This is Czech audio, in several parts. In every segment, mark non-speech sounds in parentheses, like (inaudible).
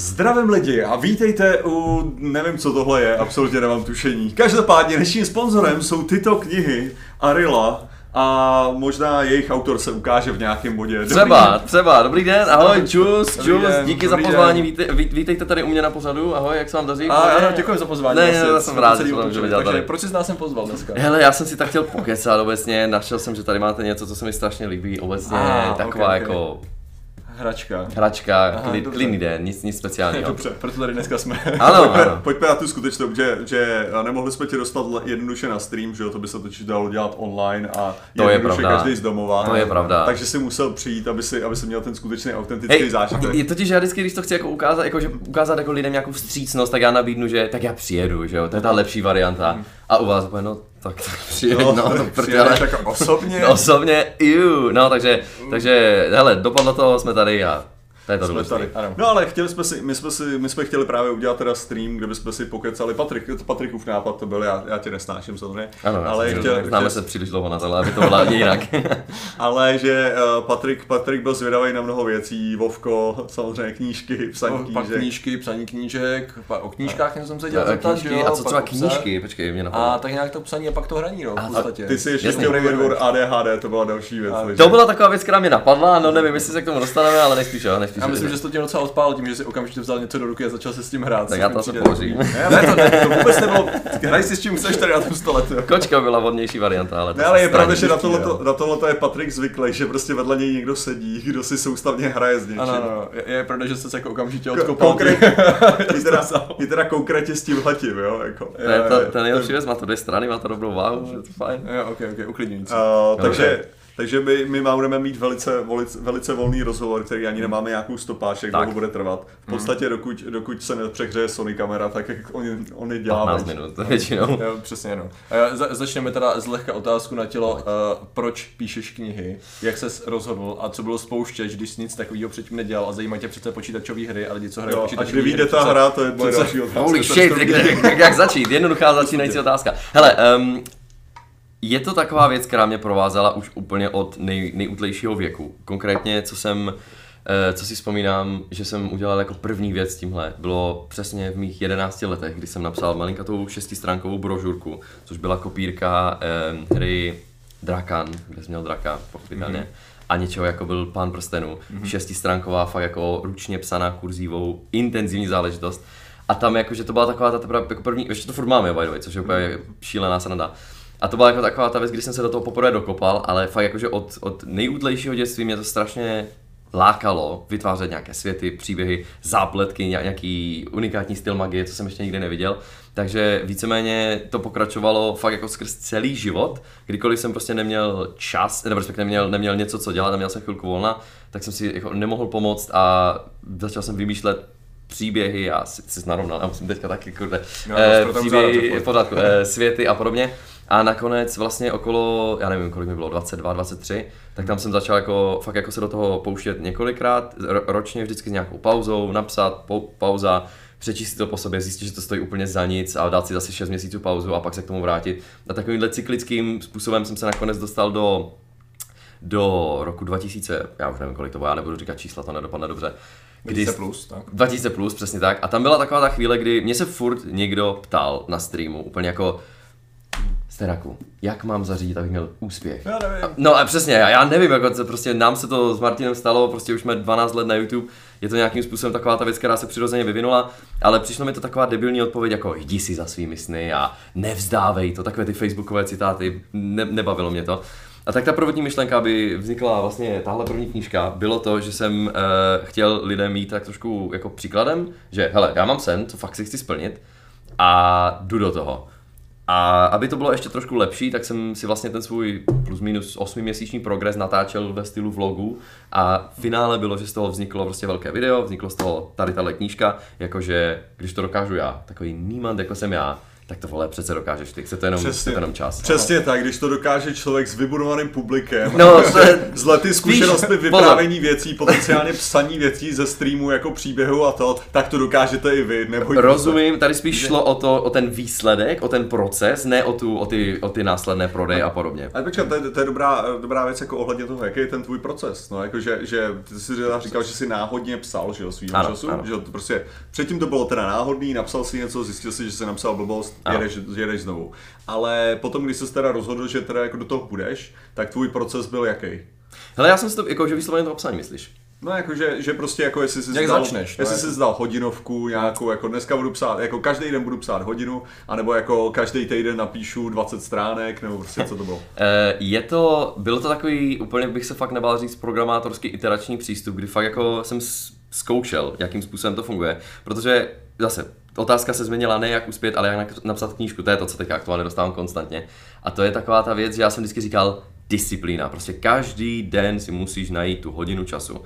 Zdravím lidi a vítejte u, nevím co tohle je, absolutně nemám tušení. Každopádně dnešním sponzorem jsou tyto knihy Arila a možná jejich autor se ukáže v nějakém bodě. Dobrý Třeba, den. třeba, dobrý den, ahoj, čus, Dobrý čus, den, díky za pozvání, den. víte, ví, vítejte tady u mě na pořadu, ahoj, jak se vám daří? A ano, děkuji za pozvání. Ne, vlastně, já jsem rád, že jsem Takže tady. proč jsi nás sem pozval dneska? Hele, já jsem si tak chtěl pokecat obecně, našel jsem, že tady máte něco, co se mi strašně líbí, obecně Ah, taková ok, ok. jako Hračka. hračka, Aha, kli, dobře. klidný den, nic, nic speciálního. Dobře. Proto tady dneska jsme. Ano, Pojďme, ano. pojďme na tu skutečnost, že, že nemohli jsme tě dostat jednoduše na stream, že jo, to by se totiž dalo dělat online a To je pravda. každý z domova. To je pravda. Takže si musel přijít, aby si, aby si měl ten skutečný autentický Hej, zážitek. je totiž já vždycky, když to chci jako ukázat, jako, že ukázat jako lidem nějakou vstřícnost, tak já nabídnu, že tak já přijedu, že jo, to je ta lepší varianta. A u vás úplně, no tak, tak přijeď, no, no, to prdele. jako osobně. No, (laughs) osobně, iu, no takže, takže, hele, dopadlo to, jsme tady a to je to Jsme tady. Ano. No ale chtěli jsme si, my jsme, si, my jsme chtěli právě udělat teda stream, kde bychom si pokecali, Patrik, Patrikův nápad to byl, já, já tě nesnáším samozřejmě, Ano, ale, ale chtěl, známe chtěl, se příliš dlouho na to, aby to (laughs) bylo jinak. (laughs) ale že uh, Patrik, Patrik byl zvědavý na mnoho věcí, Vovko, samozřejmě knížky, psaní No, pak knížek. knížky, psaní knížek, pak o knížkách jsem se dělal A zeptat, knížky, že jo, a co pak třeba knížky, počkej, mě A napadlo. tak nějak to psaní a pak to hraní, no, v A podstatě. Ty jsi ještě ADHD, to byla další věc. A To byla taková věc, která mě napadla, no nevím, jestli se k tomu dostaneme, ale nejspíš jo, Já myslím, že jsi to tě docela odpálil tím, že jsi okamžitě vzal něco do ruky a začal se s tím hrát. Tak já to se položím. takový- Ne, to, ne, to vůbec nebylo, hraj si s čím chceš tady na tom stole, ty. Kočka byla vhodnější varianta, ale to Ne, ale je pravda, že na tohle, na tohle je Patrik zvyklý, že prostě vedle něj někdo sedí, kdo si soustavně hraje s něčím. Ano, ano, je, je pravda, že jsi se jako okamžitě Ko- odkopal. Konkrétně, (laughs) i teda, teda konkrétně s tímhletím, jo, jako. To je, to, to je nejlepší věc, má to dvě strany, má to dobrou váhu, je to fajn. Jo, ok, ok, uklidňující. Uh, takže, takže my, my má- budeme mít velice, velice, velice volný rozhovor, který ani nemáme nějakou stopáž, jak dlouho bude trvat. V podstatě, dokud, dokud se nepřehřeje Sony kamera, tak jak on, on je dělá 15 več. minut většinou. Jo, přesně no. A za, začneme teda zlehka otázku na tělo, uh, proč píšeš knihy, jak ses rozhodl a co bylo spouštěč, když jsi nic takového předtím nedělal a zajímají tě přece počítačové hry a lidi, co hrají Jo, a počítačové kdy vyjde hry, ta hra, to je moje další otázka. Holy shit, jak, jak, jak začít? Jednoduchá začínající otázka. Hele, um, je to taková věc, která mě provázela už úplně od nej, nejútlejšího věku. Konkrétně, co jsem, eh, co si vzpomínám, že jsem udělal jako první věc tímhle, bylo přesně v mých 11 letech, kdy jsem napsal malinkatou šestistránkovou brožurku, což byla kopírka eh, hry Drakan, kde jsem měl draka, pochopitelně. Mm-hmm a něčeho jako byl Pán prstenů. Mm-hmm. Šestistránková, fakt jako ručně psaná kurzívou, intenzivní záležitost. A tam jako, že to byla taková ta teprve jako první, ještě to furt máme, by the way, což je úplně šílená sranda. A to byla jako taková ta věc, kdy jsem se do toho poprvé dokopal, ale fakt jakože od, od nejútlejšího dětství mě to strašně lákalo vytvářet nějaké světy, příběhy, zápletky, ně- nějaký unikátní styl magie, co jsem ještě nikdy neviděl. Takže víceméně to pokračovalo fakt jako skrz celý život. Kdykoliv jsem prostě neměl čas, nebo respektive neměl, neměl něco co dělat, neměl jsem chvilku volna, tak jsem si jako nemohl pomoct a začal jsem vymýšlet příběhy, já si, si narovnal, já musím teďka taky, kurde, No, eh, příběhy, v pořádku, eh, světy a podobně. A nakonec vlastně okolo, já nevím, kolik mi bylo, 22, 23, tak tam jsem začal jako, fakt jako se do toho pouštět několikrát, ro- ročně vždycky s nějakou pauzou, napsat, pou, pauza, přečíst si to po sobě, zjistit, že to stojí úplně za nic a dát si zase 6 měsíců pauzu a pak se k tomu vrátit. A takovýmhle cyklickým způsobem jsem se nakonec dostal do do roku 2000, já už nevím kolik to bylo, já nebudu říkat čísla, to nedopadne dobře. 20 plus, tak. 2000 plus, přesně tak. A tam byla taková ta chvíle, kdy mě se furt někdo ptal na streamu, úplně jako Steraku, jak mám zařídit, abych měl úspěch? Já nevím. No a přesně, já, já nevím, jako to prostě nám se to s Martinem stalo, prostě už jsme 12 let na YouTube, je to nějakým způsobem taková ta věc, která se přirozeně vyvinula, ale přišlo mi to taková debilní odpověď, jako jdi si za svými sny a nevzdávej to, takové ty facebookové citáty, ne, nebavilo mě to. A tak ta prvotní myšlenka, aby vznikla vlastně tahle první knížka, bylo to, že jsem uh, chtěl lidem mít tak trošku jako příkladem, že hele, já mám sen, co fakt si chci splnit a jdu do toho. A aby to bylo ještě trošku lepší, tak jsem si vlastně ten svůj plus minus 8 měsíční progres natáčel ve stylu vlogu a v finále bylo, že z toho vzniklo prostě velké video, vzniklo z toho tady tahle knížka, jakože když to dokážu já, takový nímant jako jsem já, tak to vole přece dokážeš ty, chce to jenom, chce to jenom čas. Přesně tak, když to dokáže člověk s vybudovaným publikem, No, (laughs) to je- z lety zkušenostmi vyprávění věcí, potenciálně psaní věcí ze streamu jako příběhu a to, tak to dokážete i vy, nebojte se. Rozumím, tady spíš šlo o, to, o ten výsledek, o ten proces, ne o, tu, o, ty, o ty následné prodeje a podobně. Ale počkej, to je, to je dobrá, dobrá věc jako ohledně toho, jaký je ten tvůj proces. No, jako že, že ty jsi říkal, že jsi náhodně psal, že jo, svýho Ano, času, ano. že to prostě předtím to bylo teda náhodný, napsal si něco, zjistil si, že jsi napsal blbost. Jedeš, jedeš znovu. Ale potom, když jsi teda rozhodl, že teda jako do toho půjdeš, tak tvůj proces byl jaký? Hele, já jsem si to, jako, že vysloveně to psaní, myslíš? No jako, že, že prostě jako jestli si Jak zdal, začneš, no, jestli jako- si zdal hodinovku nějakou, jako dneska budu psát, jako každý den budu psát hodinu, anebo jako každý týden napíšu 20 stránek, nebo prostě co to bylo. (laughs) Eh, Je to, bylo to takový, úplně bych se fakt nebál říct, programátorský iterační přístup, kdy fakt jako jsem zkoušel, jakým způsobem to funguje, protože zase, otázka se změnila ne jak uspět, ale jak napsat knížku, to je to, co teď aktuálně dostávám konstantně. A to je taková ta věc, že já jsem vždycky říkal, disciplína, prostě každý den si musíš najít tu hodinu času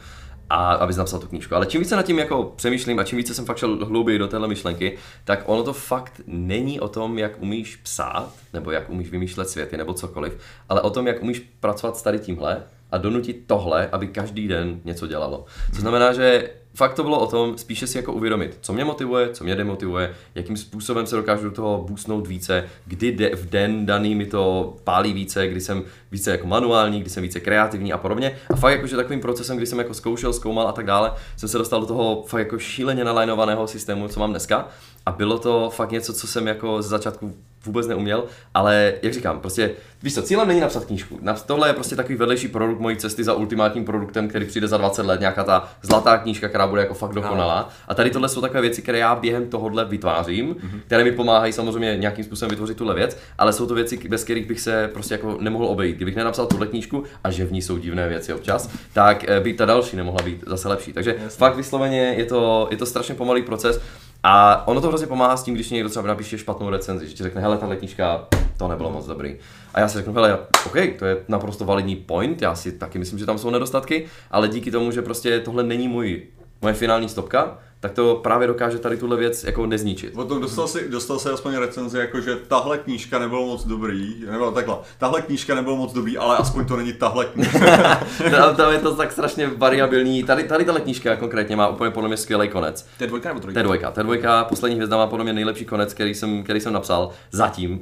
a abys napsal tu knížku. Ale čím více nad tím jako přemýšlím a čím více jsem fakt šel hlouběji do téhle myšlenky, tak ono to fakt není o tom, jak umíš psát, nebo jak umíš vymýšlet světy, nebo cokoliv, ale o tom, jak umíš pracovat s tady tímhle a donutit tohle, aby každý den něco dělalo. Co znamená, že fakt to bylo o tom spíše si jako uvědomit, co mě motivuje, co mě demotivuje, jakým způsobem se dokážu do toho boostnout více, kdy de, v den daný mi to pálí více, kdy jsem více jako manuální, kdy jsem více kreativní a podobně. A fakt jakože takovým procesem, kdy jsem jako zkoušel, zkoumal a tak dále, jsem se dostal do toho fakt jako šíleně nalajnovaného systému, co mám dneska. A bylo to fakt něco, co jsem jako z začátku vůbec neuměl, ale jak říkám, prostě, víš co, cílem není napsat knížku. Na- Tohle je prostě takový vedlejší produkt mojí cesty za ultimátním produktem, který přijde za 20 let, nějaká ta zlatá knížka, která bude jako fakt dokonalá. A tady tohle jsou takové věci, které já během tohohle vytvářím, které mi pomáhají samozřejmě nějakým způsobem vytvořit tuhle věc, ale jsou to věci, bez kterých bych se prostě jako nemohl obejít. Kdybych nenapsal tuhle knížku a že v ní jsou divné věci občas, tak eh, by ta další nemohla být zase lepší. Takže fakt vysloveně je to, je to strašně pomalý proces. A ono to hrozně pomáhá s tím, když někdo třeba napíše špatnou recenzi, že ti řekne, hele, tahle knížka, to nebylo moc dobrý. A já si řeknu, hele, OK, to je naprosto validní point, já si taky myslím, že tam jsou nedostatky, ale díky tomu, že prostě tohle není můj, moje finální stopka, tak to právě dokáže tady tuhle věc jako nezničit. Potom dostal si, dostal si aspoň recenzi, jako že tahle knížka nebylo moc dobrý, nebo takhle, tahle knížka nebylo moc dobrý, ale aspoň to není tahle knížka. (laughs) tam, tam je to tak strašně variabilní. Tady, tady tahle knížka konkrétně má úplně podle mě skvělý konec. To je dvojka nebo To trojka? je dvojka. To je dvojka, poslední hvězda má podle mě nejlepší konec, který jsem, který jsem napsal zatím.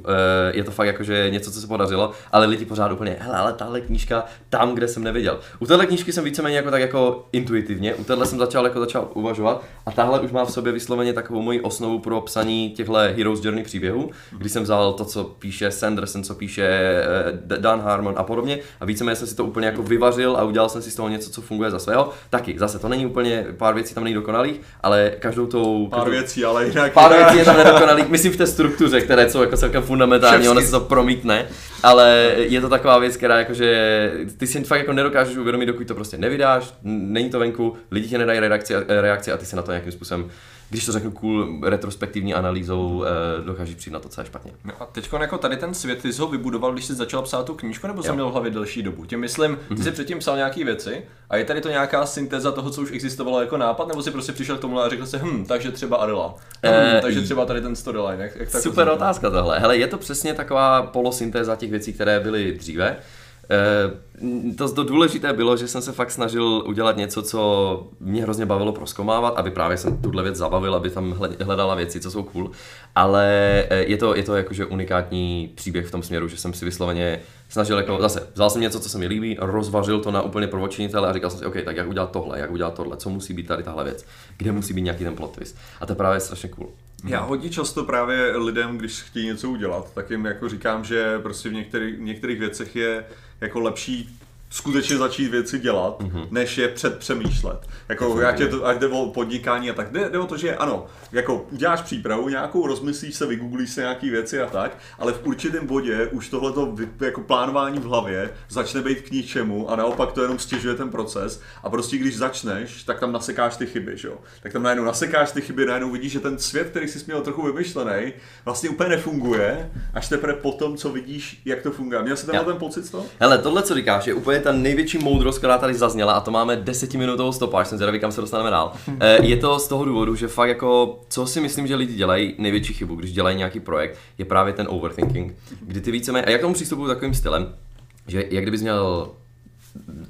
Eh, Je to fakt jakože něco, co se podařilo, ale lidi pořád úplně, hele, ale tahle knížka tam, kde jsem neviděl. U téhle knížky jsem víceméně jako tak jako intuitivně, u téhle jsem začal jako začal uvažovat a tahle už má v sobě vysloveně takovou moji osnovu pro psaní těchto Heroes Journey příběhů, kdy jsem vzal to, co píše Sanderson, co píše eh, Dan Harmon a podobně. A víceméně jsem si to úplně jako vyvařil a udělal jsem si z toho něco, co funguje za svého. Taky, zase to není úplně, pár věcí tam není dokonalých, ale každou tou... Pár každou, věcí, ale jinak... Pár věcí je tam nedokonalých, myslím v té struktuře, které jsou jako celkem fundamentální, ono se to promítne, ale je to taková věc, která jakože ty si fakt jako nedokážeš uvědomit, dokud to prostě nevydáš, není to venku, lidi ti nedají reakci, reakci a ty si na to nějakým způsobem, když to řeknu cool, retrospektivní analýzou, eh, dokážeš přijít na to, co je špatně. No a teď jako tady ten svět, ty jsi ho vybudoval, když jsi začal psát tu knížku, nebo jsi měl v hlavě delší dobu? Tím myslím, ty jsi předtím psal nějaké věci a je tady to nějaká syntéza toho, co už existovalo jako nápad, nebo jsi prostě přišel k tomu a řekl si, hm, takže třeba Arila, hm, Eh, takže třeba tady ten storyline, jak, jak tak Super to otázka tohle. Hele, je to přesně taková polosyntéza těch věcí, které byly dříve. Eh, To, to důležité bylo, že jsem se fakt snažil udělat něco, co mě hrozně bavilo proskomávat, aby právě jsem tuhle věc zabavil, aby tam hle- hledala věci, co jsou cool. Ale eh, je to, je to jakože unikátní příběh v tom směru, že jsem si vysloveně snažil jako, zase, vzal jsem něco, co se mi líbí, rozvažil to na úplně prvočinitele a říkal jsem si, OK, tak jak udělat tohle, jak udělat tohle, co musí být tady tahle věc, kde musí být nějaký ten plot twist. A to je právě strašně cool. Já hodně často právě lidem, když chtějí něco udělat, tak jim jako říkám, že prostě v některých, některých věcech je jako lepší skutečně začít věci dělat, mm-hmm. než je předpřemýšlet. Jako, jak je to, ať jde o podnikání a tak, jde, jde o to, že ano, jako uděláš přípravu, nějakou rozmyslíš se, vygooglíš se nějaký věci a tak, ale v určitém bodě už tohleto jako plánování v hlavě začne být k ničemu a naopak to jenom stěžuje ten proces a prostě když začneš, tak tam nasekáš ty chyby, že jo. Tak tam najednou nasekáš ty chyby, najednou vidíš, že ten svět, který jsi měl trochu vymyšlený, vlastně úplně nefunguje, až teprve potom, co vidíš, jak to funguje. Měl jsi tenhle ten pocit z toho? Hele, tohle, co říkáš, je úplně ta největší moudrost, která tady zazněla, a to máme desetiminutovou stopáž, jsem zvědavý, kam se dostaneme dál. Eh, je to z toho důvodu, že fakt jako, co si myslím, že lidi dělají největší chybu, když dělají nějaký projekt, je právě ten overthinking, kdy ty víceméně, a jak tomu přístupuju takovým stylem, že jak kdybys měl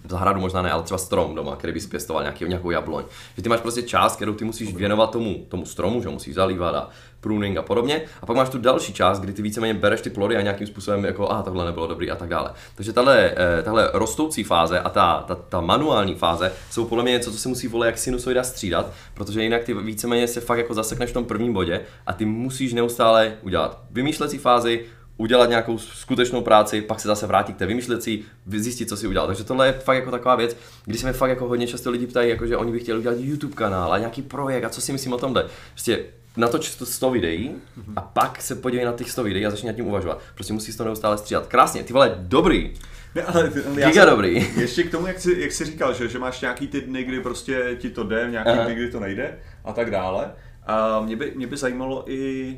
zahradu možná ne, ale třeba strom doma, který bys pěstoval nějaký, nějakou jabloň. Že ty máš prostě část, kterou ty musíš věnovat tomu, tomu stromu, že musíš zalívat a pruning a podobně. A pak máš tu další část, kdy ty víceméně bereš ty plody a nějakým způsobem jako, aha, tohle nebylo dobrý a tak dále. Takže tahle, eh, tahle rostoucí fáze a ta, ta, ta, manuální fáze jsou podle mě něco, co se musí vole jak sinusoida střídat, protože jinak ty víceméně se fakt jako zasekneš v tom prvním bodě a ty musíš neustále udělat vymýšlecí fázi, udělat nějakou skutečnou práci, pak se zase vrátit k té vymýšlecí, zjistit, co si udělal. Takže tohle je fakt jako taková věc, když se mi fakt jako hodně často lidi ptají, jako že oni by chtěli udělat YouTube kanál a nějaký projekt a co si myslím o tomhle. Prostě natoč 100 videí a pak se podívej na těch 100 videí a začni nad tím uvažovat. Prostě musíš to neustále střídat. Krásně, ty vole, dobrý. Ne, ale, já Giga jsem, dobrý. Ještě k tomu, jak jsi, jak jsi říkal, že, že máš nějaký ty dny, kdy prostě ti to jde, nějaký Aha. dny, kdy to nejde a tak dále. A mě by, mě by zajímalo i,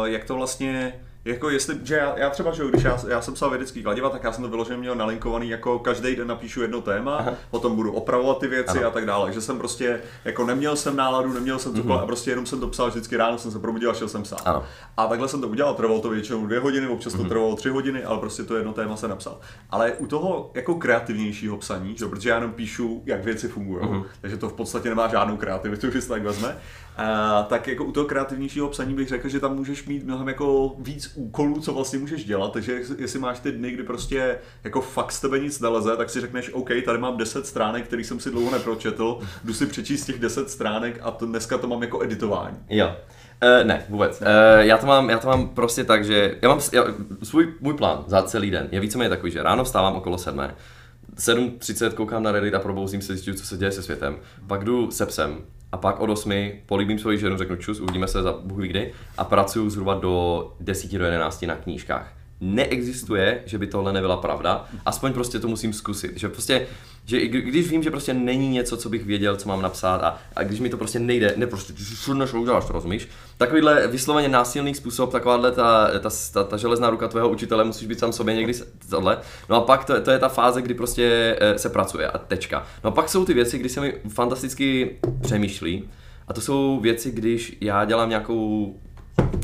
uh, jak to vlastně jako jestli, že já, já třeba, že když já, já jsem psal vědecký kladiva, tak já jsem to vyloženě měl nalinkovaný, jako každý den napíšu jedno téma, Aha. potom budu opravovat ty věci ano. a tak dále. že jsem prostě, jako neměl jsem náladu, neměl jsem cokoliv mm-hmm. a prostě jenom jsem to psal vždycky ráno, jsem se probudil a šel jsem psát. Ano. A takhle jsem to udělal, trvalo to většinou dvě hodiny, občas to mm-hmm. trvalo tři hodiny, ale prostě to jedno téma jsem napsal. Ale u toho jako kreativnějšího psaní, že, protože já jenom píšu, jak věci fungují, mm-hmm. takže to v podstatě nemá žádnou kreativitu, když se tak vezme. A, tak jako u toho kreativnějšího psaní bych řekl, že tam můžeš mít mnohem jako víc úkolů, co vlastně můžeš dělat, takže jestli máš ty dny, kdy prostě jako fakt z tebe nic neleze, tak si řekneš, OK, tady mám 10 stránek, který jsem si dlouho nepročetl, jdu si přečíst těch 10 stránek a to, dneska to mám jako editování. Jo. Uh, ne, vůbec. Uh, já, to mám, já to mám prostě tak, že já mám já, svůj můj plán za celý den je víceméně takový, že ráno vstávám okolo sedmé, 7.30 koukám na Reddit a probouzím se, zjišťuju, co se děje se světem. Pak jdu se psem, a pak od 8 políbím svoji ženu, řeknu čus, uvidíme se za bůh kdy a pracuju zhruba do 10 do 11 na knížkách. Neexistuje, že by tohle nebyla pravda, aspoň prostě to musím zkusit. Že prostě že i když vím, že prostě není něco, co bych věděl, co mám napsat a, a když mi to prostě nejde, ne prostě než uděláš, to rozumíš? Takovýhle vysloveně násilný způsob, takováhle ta, ta, ta, ta, železná ruka tvého učitele, musíš být sám sobě někdy tohle. No a pak to, to je ta fáze, kdy prostě eh, se pracuje a tečka. No a pak jsou ty věci, kdy se mi fantasticky přemýšlí, a to jsou věci, když já dělám nějakou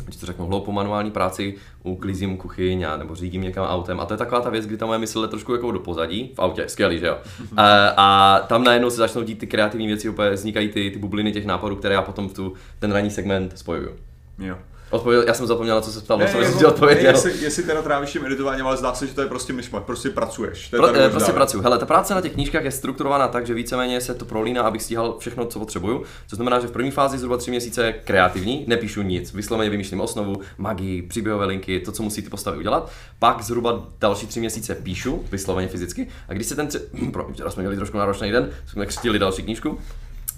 když to řeknu, hloupou manuální práci, uklízím kuchyň a, nebo řídím někam autem. A to je taková ta věc, kdy ta moje mysl je trošku jako do pozadí, v autě, skvělý, že jo. (laughs) A, a tam najednou se začnou dít ty kreativní věci, úplně vznikají ty, ty bubliny těch nápadů, které já potom v tu, ten ranní segment spojuju. Jo. Odpověděl, já jsem zapomněl, co se ptal, ne, jsem si odpověděl. Jestli, jestli teda trávíš tím editováním, ale zdá se, že to je prostě myšmak, prostě pracuješ. To je Pro, prostě pracuji. Hele, ta práce na těch knížkách je strukturovaná tak, že víceméně se to prolíná, abych stíhal všechno, co potřebuju. To znamená, že v první fázi zhruba tři měsíce kreativní, nepíšu nic, vysloveně vymýšlím osnovu, magii, příběhové linky, to, co musí ty postavy udělat. Pak zhruba další tři měsíce píšu, vysloveně fyzicky. A když se ten tři... (clears throat) Pro, včera jsme měli trošku náročný den, jsme křtili další knížku,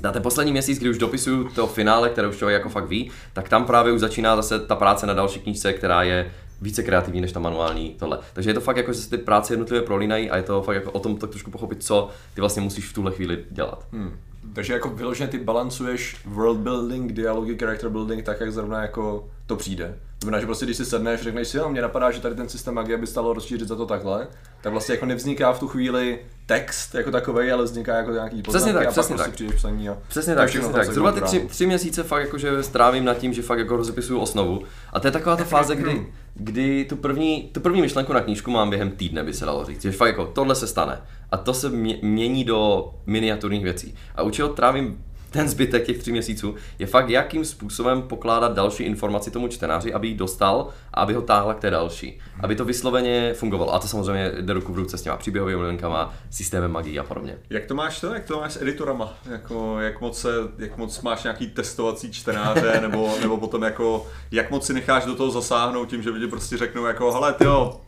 na ten poslední měsíc, kdy už dopisuju to finále, které už člověk jako fakt ví, tak tam právě už začíná zase ta práce na další knížce, která je více kreativní než ta manuální tohle. Takže je to fakt jako, že se ty práce jednotlivě prolínají a je to fakt jako o tom tak trošku pochopit, co ty vlastně musíš v tuhle chvíli dělat. Hmm. Takže jako vyloženě ty balancuješ world building, dialogy, character building tak, jak zrovna jako to přijde. Znamená, že prostě když si sedneš, řekneš si, no, mě napadá, že tady ten systém magie by stalo rozšířit za to takhle, tak vlastně jako nevzniká v tu chvíli text jako takový, ale vzniká jako nějaký přesně tak, a přesně pak tak. prostě psaní a přesně tak, přesně tak. Zhruba ty tři, tři, měsíce fakt jakože strávím nad tím, že fakt jako rozepisuju osnovu. A to je taková ta fáze, kdy, kdy tu první, tu první myšlenku na knížku mám během týdne, by se dalo říct. Že fakt jako tohle se stane. A to se mění do miniaturních věcí. A u čeho trávím ten zbytek těch tří měsíců je fakt, jakým způsobem pokládat další informaci tomu čtenáři, aby ji dostal a aby ho táhla k té další. Aby to vysloveně fungovalo. A to samozřejmě jde ruku v ruce s těma příběhovými linkama, systémem magie a podobně. Jak to máš to? Jak to máš s editorama? Jako, jak, moc se, jak moc máš nějaký testovací čtenáře, (laughs) nebo, nebo potom jako, jak moc si necháš do toho zasáhnout tím, že lidi prostě řeknou jako, hele, tyjo,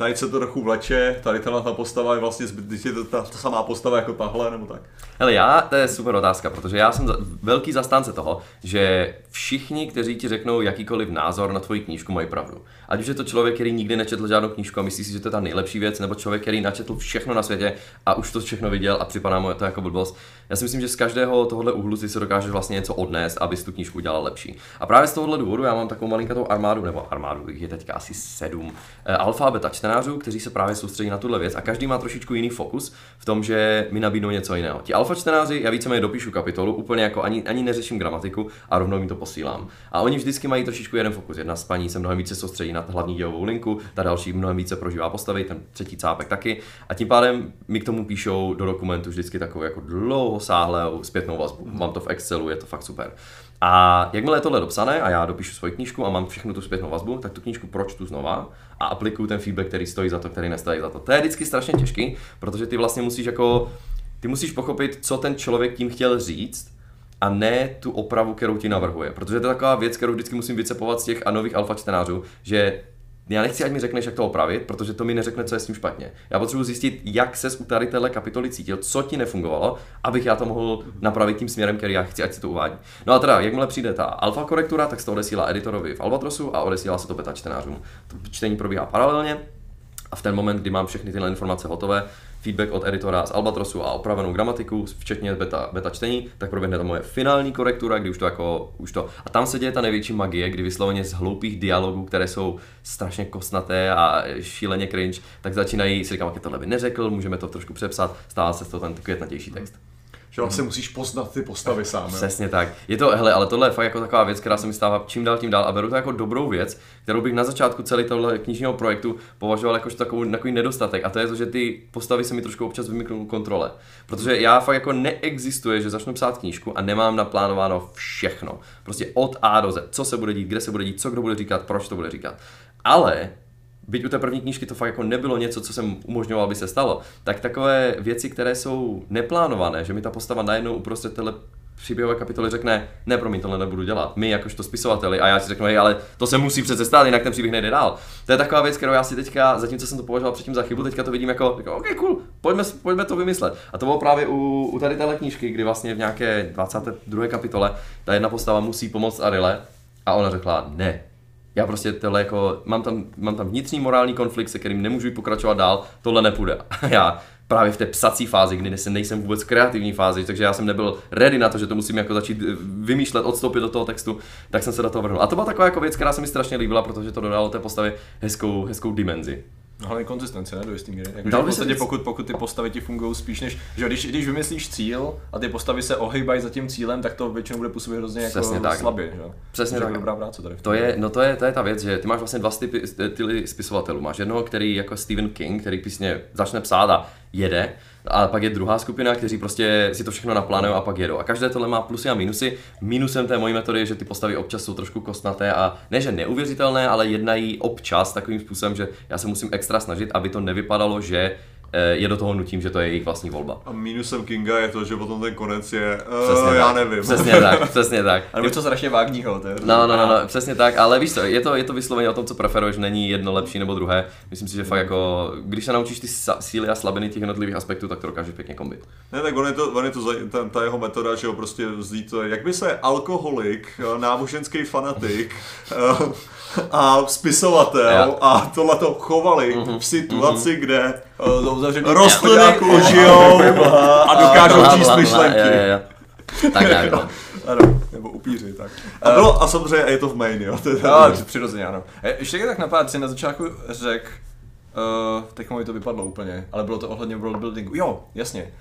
tady se to trochu vleče, tady tahle ta postava je vlastně zbyt, je to ta, ta samá postava jako tahle, nebo tak? Hele, já, to je super otázka, protože já jsem za, velký zastánce toho, že všichni, kteří ti řeknou jakýkoliv názor na tvoji knížku, mají pravdu. Ať už je to člověk, který nikdy nečetl žádnou knížku a myslí si, že to je ta nejlepší věc, nebo člověk, který načetl všechno na světě a už to všechno viděl a připadá mu to jako blbost. Já si myslím, že z každého tohohle úhlu si se dokážeš vlastně něco odnést, aby tu knížku udělal lepší. A právě z tohohle důvodu já mám takovou malinkatou armádu, nebo armádu, jich je teďka asi sedm, eh, alfabeta čtenářů, kteří se právě soustředí na tuhle věc a každý má trošičku jiný fokus v tom, že mi nabídnou něco jiného. Ti alfa čtenáři, já víceméně dopíšu kapitolu, úplně jako ani, ani neřeším gramatiku a rovnou mi to posílám. A oni vždycky mají trošičku jeden fokus. Jedna z paní se mnohem více soustředí na hlavní dělovou linku, ta další mnohem více prožívá postavy, ten třetí cápek taky. A tím pádem mi k tomu píšou do dokumentu vždycky takovou jako dlouhosáhlou zpětnou vazbu. Mám to v Excelu, je to fakt super. A jakmile je tohle dopsané a já dopíšu svoji knížku a mám všechnu tu zpětnou vazbu, tak tu knížku pročtu znova a aplikuju ten feedback, který stojí za to, který nestojí za to. To je vždycky strašně těžký, protože ty vlastně musíš jako, ty musíš pochopit, co ten člověk tím chtěl říct, a ne tu opravu, kterou ti navrhuje. Protože to je taková věc, kterou vždycky musím vycepovat z těch a nových alfa čtenářů, že já nechci, ať mi řekneš, jak to opravit, protože to mi neřekne, co je s tím špatně. Já potřebuji zjistit, jak se u tady téhle kapitoly cítil, co ti nefungovalo, abych já to mohl napravit tím směrem, který já chci, ať se to uvádí. No a teda, jakmile přijde ta alfa korektura, tak se to odesílá editorovi v Albatrosu a odesílá se to beta čtenářům. To čtení probíhá paralelně a v ten moment, kdy mám všechny tyhle informace hotové, feedback od editora z Albatrosu a opravenou gramatiku, včetně beta, beta čtení, tak proběhne ta moje finální korektura, kdy už to jako, už to, a tam se děje ta největší magie, kdy vysloveně z hloupých dialogů, které jsou strašně kosnaté a šíleně cringe, tak začínají si říkám, jak tohle by neřekl, můžeme to trošku přepsat, stává se to ten květnatější text. Že vlastně musíš poznat ty postavy sám. Přesně tak. Je to, hele, ale tohle je fakt jako taková věc, která se mi stává čím dál tím dál a beru to jako dobrou věc, kterou bych na začátku celý tohle knižního projektu považoval jako takový, takový nedostatek. A to je to, že ty postavy se mi trošku občas vymyknou kontrole. Protože já fakt jako neexistuje, že začnu psát knížku a nemám naplánováno všechno. Prostě od A do Z. Co se bude dít, kde se bude dít, co kdo bude říkat, proč to bude říkat. Ale byť u té první knížky to fakt jako nebylo něco, co jsem umožňoval, aby se stalo, tak takové věci, které jsou neplánované, že mi ta postava najednou uprostřed téhle příběhové kapitoly řekne, ne, promiň, tohle nebudu dělat, my jakožto spisovateli, a já si řeknu, ale to se musí přece stát, jinak ten příběh nejde dál. To je taková věc, kterou já si teďka, zatímco jsem to považoval předtím za chybu, teďka to vidím jako, jako OK, cool, pojďme, pojďme to vymyslet. A to bylo právě u, u tady téhle knížky, kdy vlastně v nějaké 22. kapitole ta jedna postava musí pomoct Arile a ona řekla, ne, já prostě tohle jako, mám tam, mám tam vnitřní morální konflikt, se kterým nemůžu pokračovat dál, tohle nepůjde. (laughs) já právě v té psací fázi, kdy nejsem, nejsem vůbec kreativní fázi, takže já jsem nebyl ready na to, že to musím jako začít eh, vymýšlet, odstoupit do toho textu, tak jsem se do toho vrhnul. A to byla taková jako věc, která se mi strašně líbila, protože to dodalo té postavě hezkou, hezkou dimenzi. No, hlavně konzistence, ne, do jistý míry. Jako, v podstatě, pokud, pokud ty postavy ti fungují spíš než, že když, když vymyslíš cíl a ty postavy se ohýbají za tím cílem, tak to většinou bude působit hrozně jako Přesně tak. slabě, že? Přesně tak. dobrá práce tady. To je, no to je, to je ta věc, že ty máš vlastně dva typy, ty spisovatelů. Máš jednoho, který jako Stephen King, který písně začne psát a jede, a pak je druhá skupina, kteří prostě si to všechno naplánují a pak jedou. A každé tohle má plusy a minusy. Minusem té mojí metody je, že ty postavy občas jsou trošku kostnaté a ne, že neuvěřitelné, ale jednají občas takovým způsobem, že já se musím extra snažit, aby to nevypadalo, že je do toho nutím, že to je jejich vlastní volba. A minusem Kinga je to, že potom ten konec je, uh, přesně já tak, nevím. Přesně tak, přesně tak. Ale je to strašně vágního, to je. No, no, no, no, přesně tak, ale víš co, je to, je to vysloveně o tom, co preferuješ, není jedno lepší nebo druhé. Myslím si, že fakt jako, když se naučíš ty síly a slabiny těch jednotlivých aspektů, tak to dokážeš pěkně kombit. Ne, tak on je to, on je to ta, ta, jeho metoda, že ho prostě vzít to, jak by se alkoholik, eh, náboženský fanatik, a spisovatel ja. a tohle to chovali mm-hmm. v situaci, mm-hmm. kde uh, rostliny žijou a dokážou číst myšlenky. Tak nějak, no. Ano, nebo upíři, tak. A, bylo, a samozřejmě je to v main, jo. To je no, přirozeně, ano. Ještě tak napad si na začátku řekl, uh, teď mi to vypadlo úplně, ale bylo to ohledně worldbuildingu. Jo, jasně.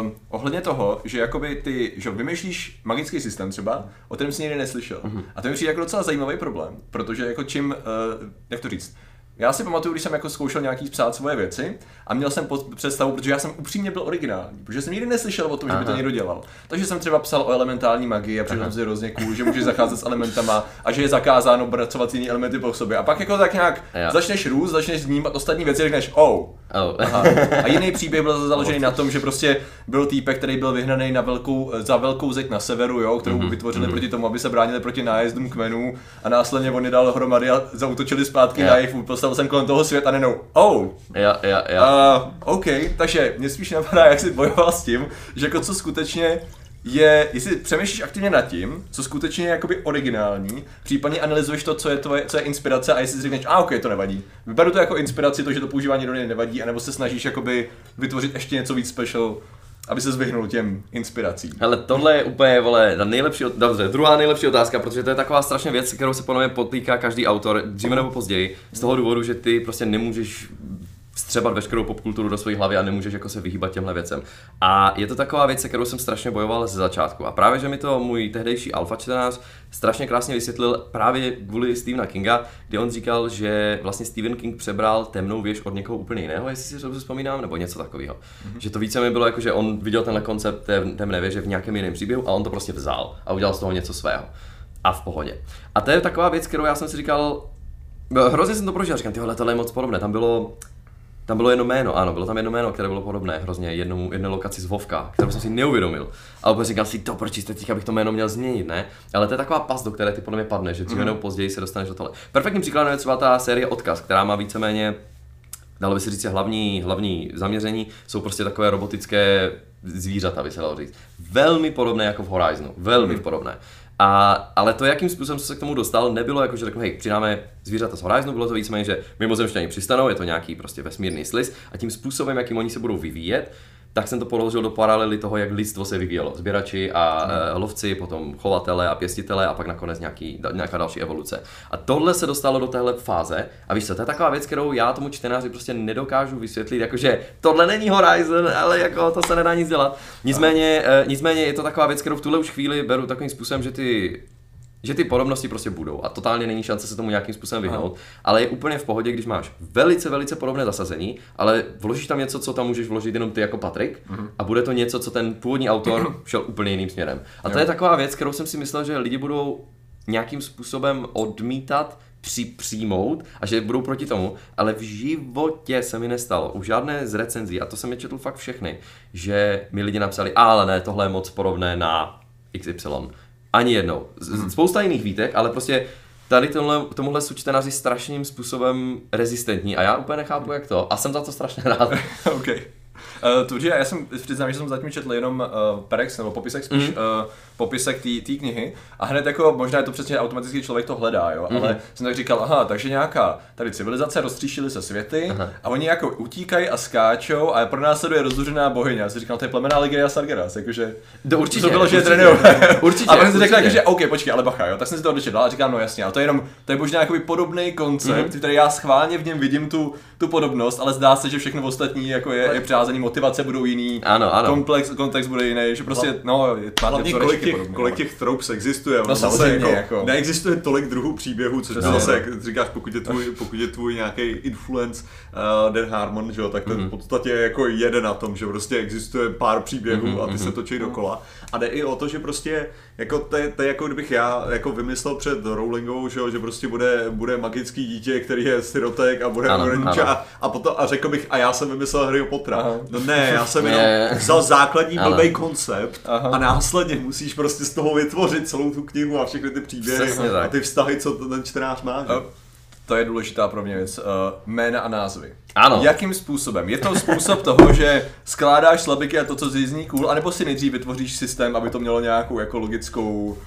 Um, ohledně toho, že jakoby ty, že vymýšlíš magický systém třeba, o kterém jsi nikdy neslyšel. Mm-hmm. A to mi přijde jako docela zajímavý problém, protože jako čím, uh, jak to říct, já si pamatuju, když jsem jako zkoušel nějaký psát svoje věci a měl jsem představu, protože já jsem upřímně byl originální, protože jsem nikdy neslyšel o tom, Aha. že by to někdo dělal. Takže jsem třeba psal o elementální magii a přitom si hrozně cool, že můžeš zacházet s elementama a že je zakázáno pracovat jiný elementy po sobě. A pak jako tak nějak jo. začneš růst, začneš vnímat ostatní věci řekneš, oh. oh. Aha. A jiný příběh byl založený na tom, že prostě byl týpek, který byl vyhnaný na velkou, za velkou zeď na severu, jo, kterou mm-hmm. vytvořili mm-hmm. proti tomu, aby se bránili proti nájezdům kmenů a následně oni dal hromady a zautočili zpátky yeah. na jejich postavil jsem kolem toho světa nenou. Oh! Ja, ja, ja. Uh, OK, takže mě spíš napadá, jak jsi bojoval s tím, že jako co skutečně je, jestli přemýšlíš aktivně nad tím, co skutečně je jakoby originální, případně analyzuješ to, co je, tvoje, co je inspirace a jestli si řekneš, a ah, ok, to nevadí. Vyberu to jako inspiraci, to, že to používání drony nevadí, anebo se snažíš jakoby vytvořit ještě něco víc special aby se zvyhnul těm inspiracím. Ale tohle je úplně, vole, ta nejlepší, dobře, druhá nejlepší otázka, protože to je taková strašně věc, kterou se podle mě potýká každý autor, dříve nebo později, z toho důvodu, že ty prostě nemůžeš vstřebat veškerou popkulturu do své hlavy a nemůžeš jako se vyhýbat těmhle věcem. A je to taková věc, se kterou jsem strašně bojoval ze začátku. A právě, že mi to můj tehdejší alfa čtenář strašně krásně vysvětlil právě kvůli Stephena Kinga, kdy on říkal, že vlastně Stephen King přebral temnou věž od někoho úplně jiného, jestli si dobře vzpomínám, nebo něco takového. Mm-hmm. Že to více mi bylo jako, že on viděl tenhle koncept té temné věže v nějakém jiném příběhu a on to prostě vzal a udělal z toho něco svého. A v pohodě. A to je taková věc, kterou já jsem si říkal, hrozně jsem to prožil, říkám, tyhle, tohle je moc podobné. Tam bylo, tam bylo jedno jméno, ano, bylo tam jedno jméno, které bylo podobné hrozně jednomu, jedné lokaci z Vovka, kterou jsem si neuvědomil. A opět říkal si, to proč jste abych to jméno měl změnit, ne? Ale to je taková pas, do které ty podle mě padne, že dříve mm. nebo později se dostaneš do tohle. Perfektním příkladem je třeba ta série Odkaz, která má víceméně dalo by se říct, hlavní, hlavní zaměření jsou prostě takové robotické zvířata, by se dalo říct. Velmi podobné jako v Horizonu, velmi mm. podobné. A, ale to, jakým způsobem se k tomu dostal, nebylo jako, že řeknu, hej, přidáme zvířata z Horizonu, bylo to víceméně, že mimozemšťani přistanou, je to nějaký prostě vesmírný sliz a tím způsobem, jakým oni se budou vyvíjet, tak jsem to položil do paralely toho, jak lidstvo se vyvíjelo. Sběrači a hmm. lovci, potom chovatele a pěstitele a pak nakonec nějaký, nějaká další evoluce. A tohle se dostalo do téhle fáze a víš co, to je taková věc, kterou já tomu čtenáři prostě nedokážu vysvětlit, jakože tohle není Horizon, ale jako to se nedá nic dělat. Nicméně, uh, nicméně je to taková věc, kterou v tuhle už chvíli beru takovým způsobem, že ty že ty podobnosti prostě budou a totálně není šance se tomu nějakým způsobem vyhnout, Aha. ale je úplně v pohodě, když máš velice, velice podobné zasazení, ale vložíš tam něco, co tam můžeš vložit jenom ty jako Patrik uh-huh. a bude to něco, co ten původní autor (clears throat) šel úplně jiným směrem. A to jo. je taková věc, kterou jsem si myslel, že lidi budou nějakým způsobem odmítat, při, přijmout a že budou proti tomu, ale v životě se mi nestalo, u žádné z recenzí, a to jsem je četl fakt všechny, že mi lidi napsali, ale ne, tohle je moc podobné na XY ani jednou. Z, spousta jiných výtek, ale prostě tady tomuhle, tomuhle jsou čtenáři strašným způsobem rezistentní a já úplně nechápu jak to a jsem za to strašně (laughs) rád. (laughs) okay. Uh, to, že já jsem přiznám, že jsem zatím četl jenom uh, perex nebo popisek spíš, mm. uh, popisek té knihy a hned jako možná je to přesně automaticky člověk to hledá, jo, mm. ale jsem tak říkal, aha, takže nějaká tady civilizace roztříšily se světy aha. a oni jako utíkají a skáčou a pro nás sleduje rozduřená bohyně. Já si říkal, to je plemená Ligeia Sargeras, jakože to určitě, to bylo, že určitě, je (laughs) určitě, a pak jsem řekl, jako, že OK, počkej, ale bacha, jo, tak jsem si to odečetl a říkám, no jasně, ale to je jenom, to je možná jakoby podobný koncept, mm. který já schválně v něm vidím tu, tu podobnost, ale zdá se, že všechno ostatní jako je, je přázení, motivace budou jiný, ano, ano. Komplex, kontext bude jiný, že prostě, no, je, hlavně kolik těch, podobný, kolik těch tropes existuje, no, zase jako, jako, neexistuje tolik druhů příběhů, což no, zase, jak říkáš, pokud je tvůj, pokud je tvůj nějaký influence uh, Dan Harmon, že jo, tak to mm-hmm. v podstatě jako jede na tom, že prostě existuje pár příběhů mm-hmm, a ty mm-hmm. se točí dokola. A jde i o to, že prostě jako to je, to je jako kdybych já jako vymyslel před Rowlingovou, že, že prostě bude, bude magický dítě, který je sirotek a bude ano, ano. A, a, potom, a řekl bych, a já jsem vymyslel Harry Pottera. Aha. No ne, já jsem jenom vzal základní blbý koncept Aha. a následně musíš prostě z toho vytvořit celou tu knihu a všechny ty příběhy a ty vztahy, co ten čtenář má. Že? To je důležitá pro mě věc. Uh, jména a názvy. Ano. Jakým způsobem? Je to způsob toho, že skládáš slabiky a to, co zní cool, anebo si nejdřív vytvoříš systém, aby to mělo nějakou jako logickou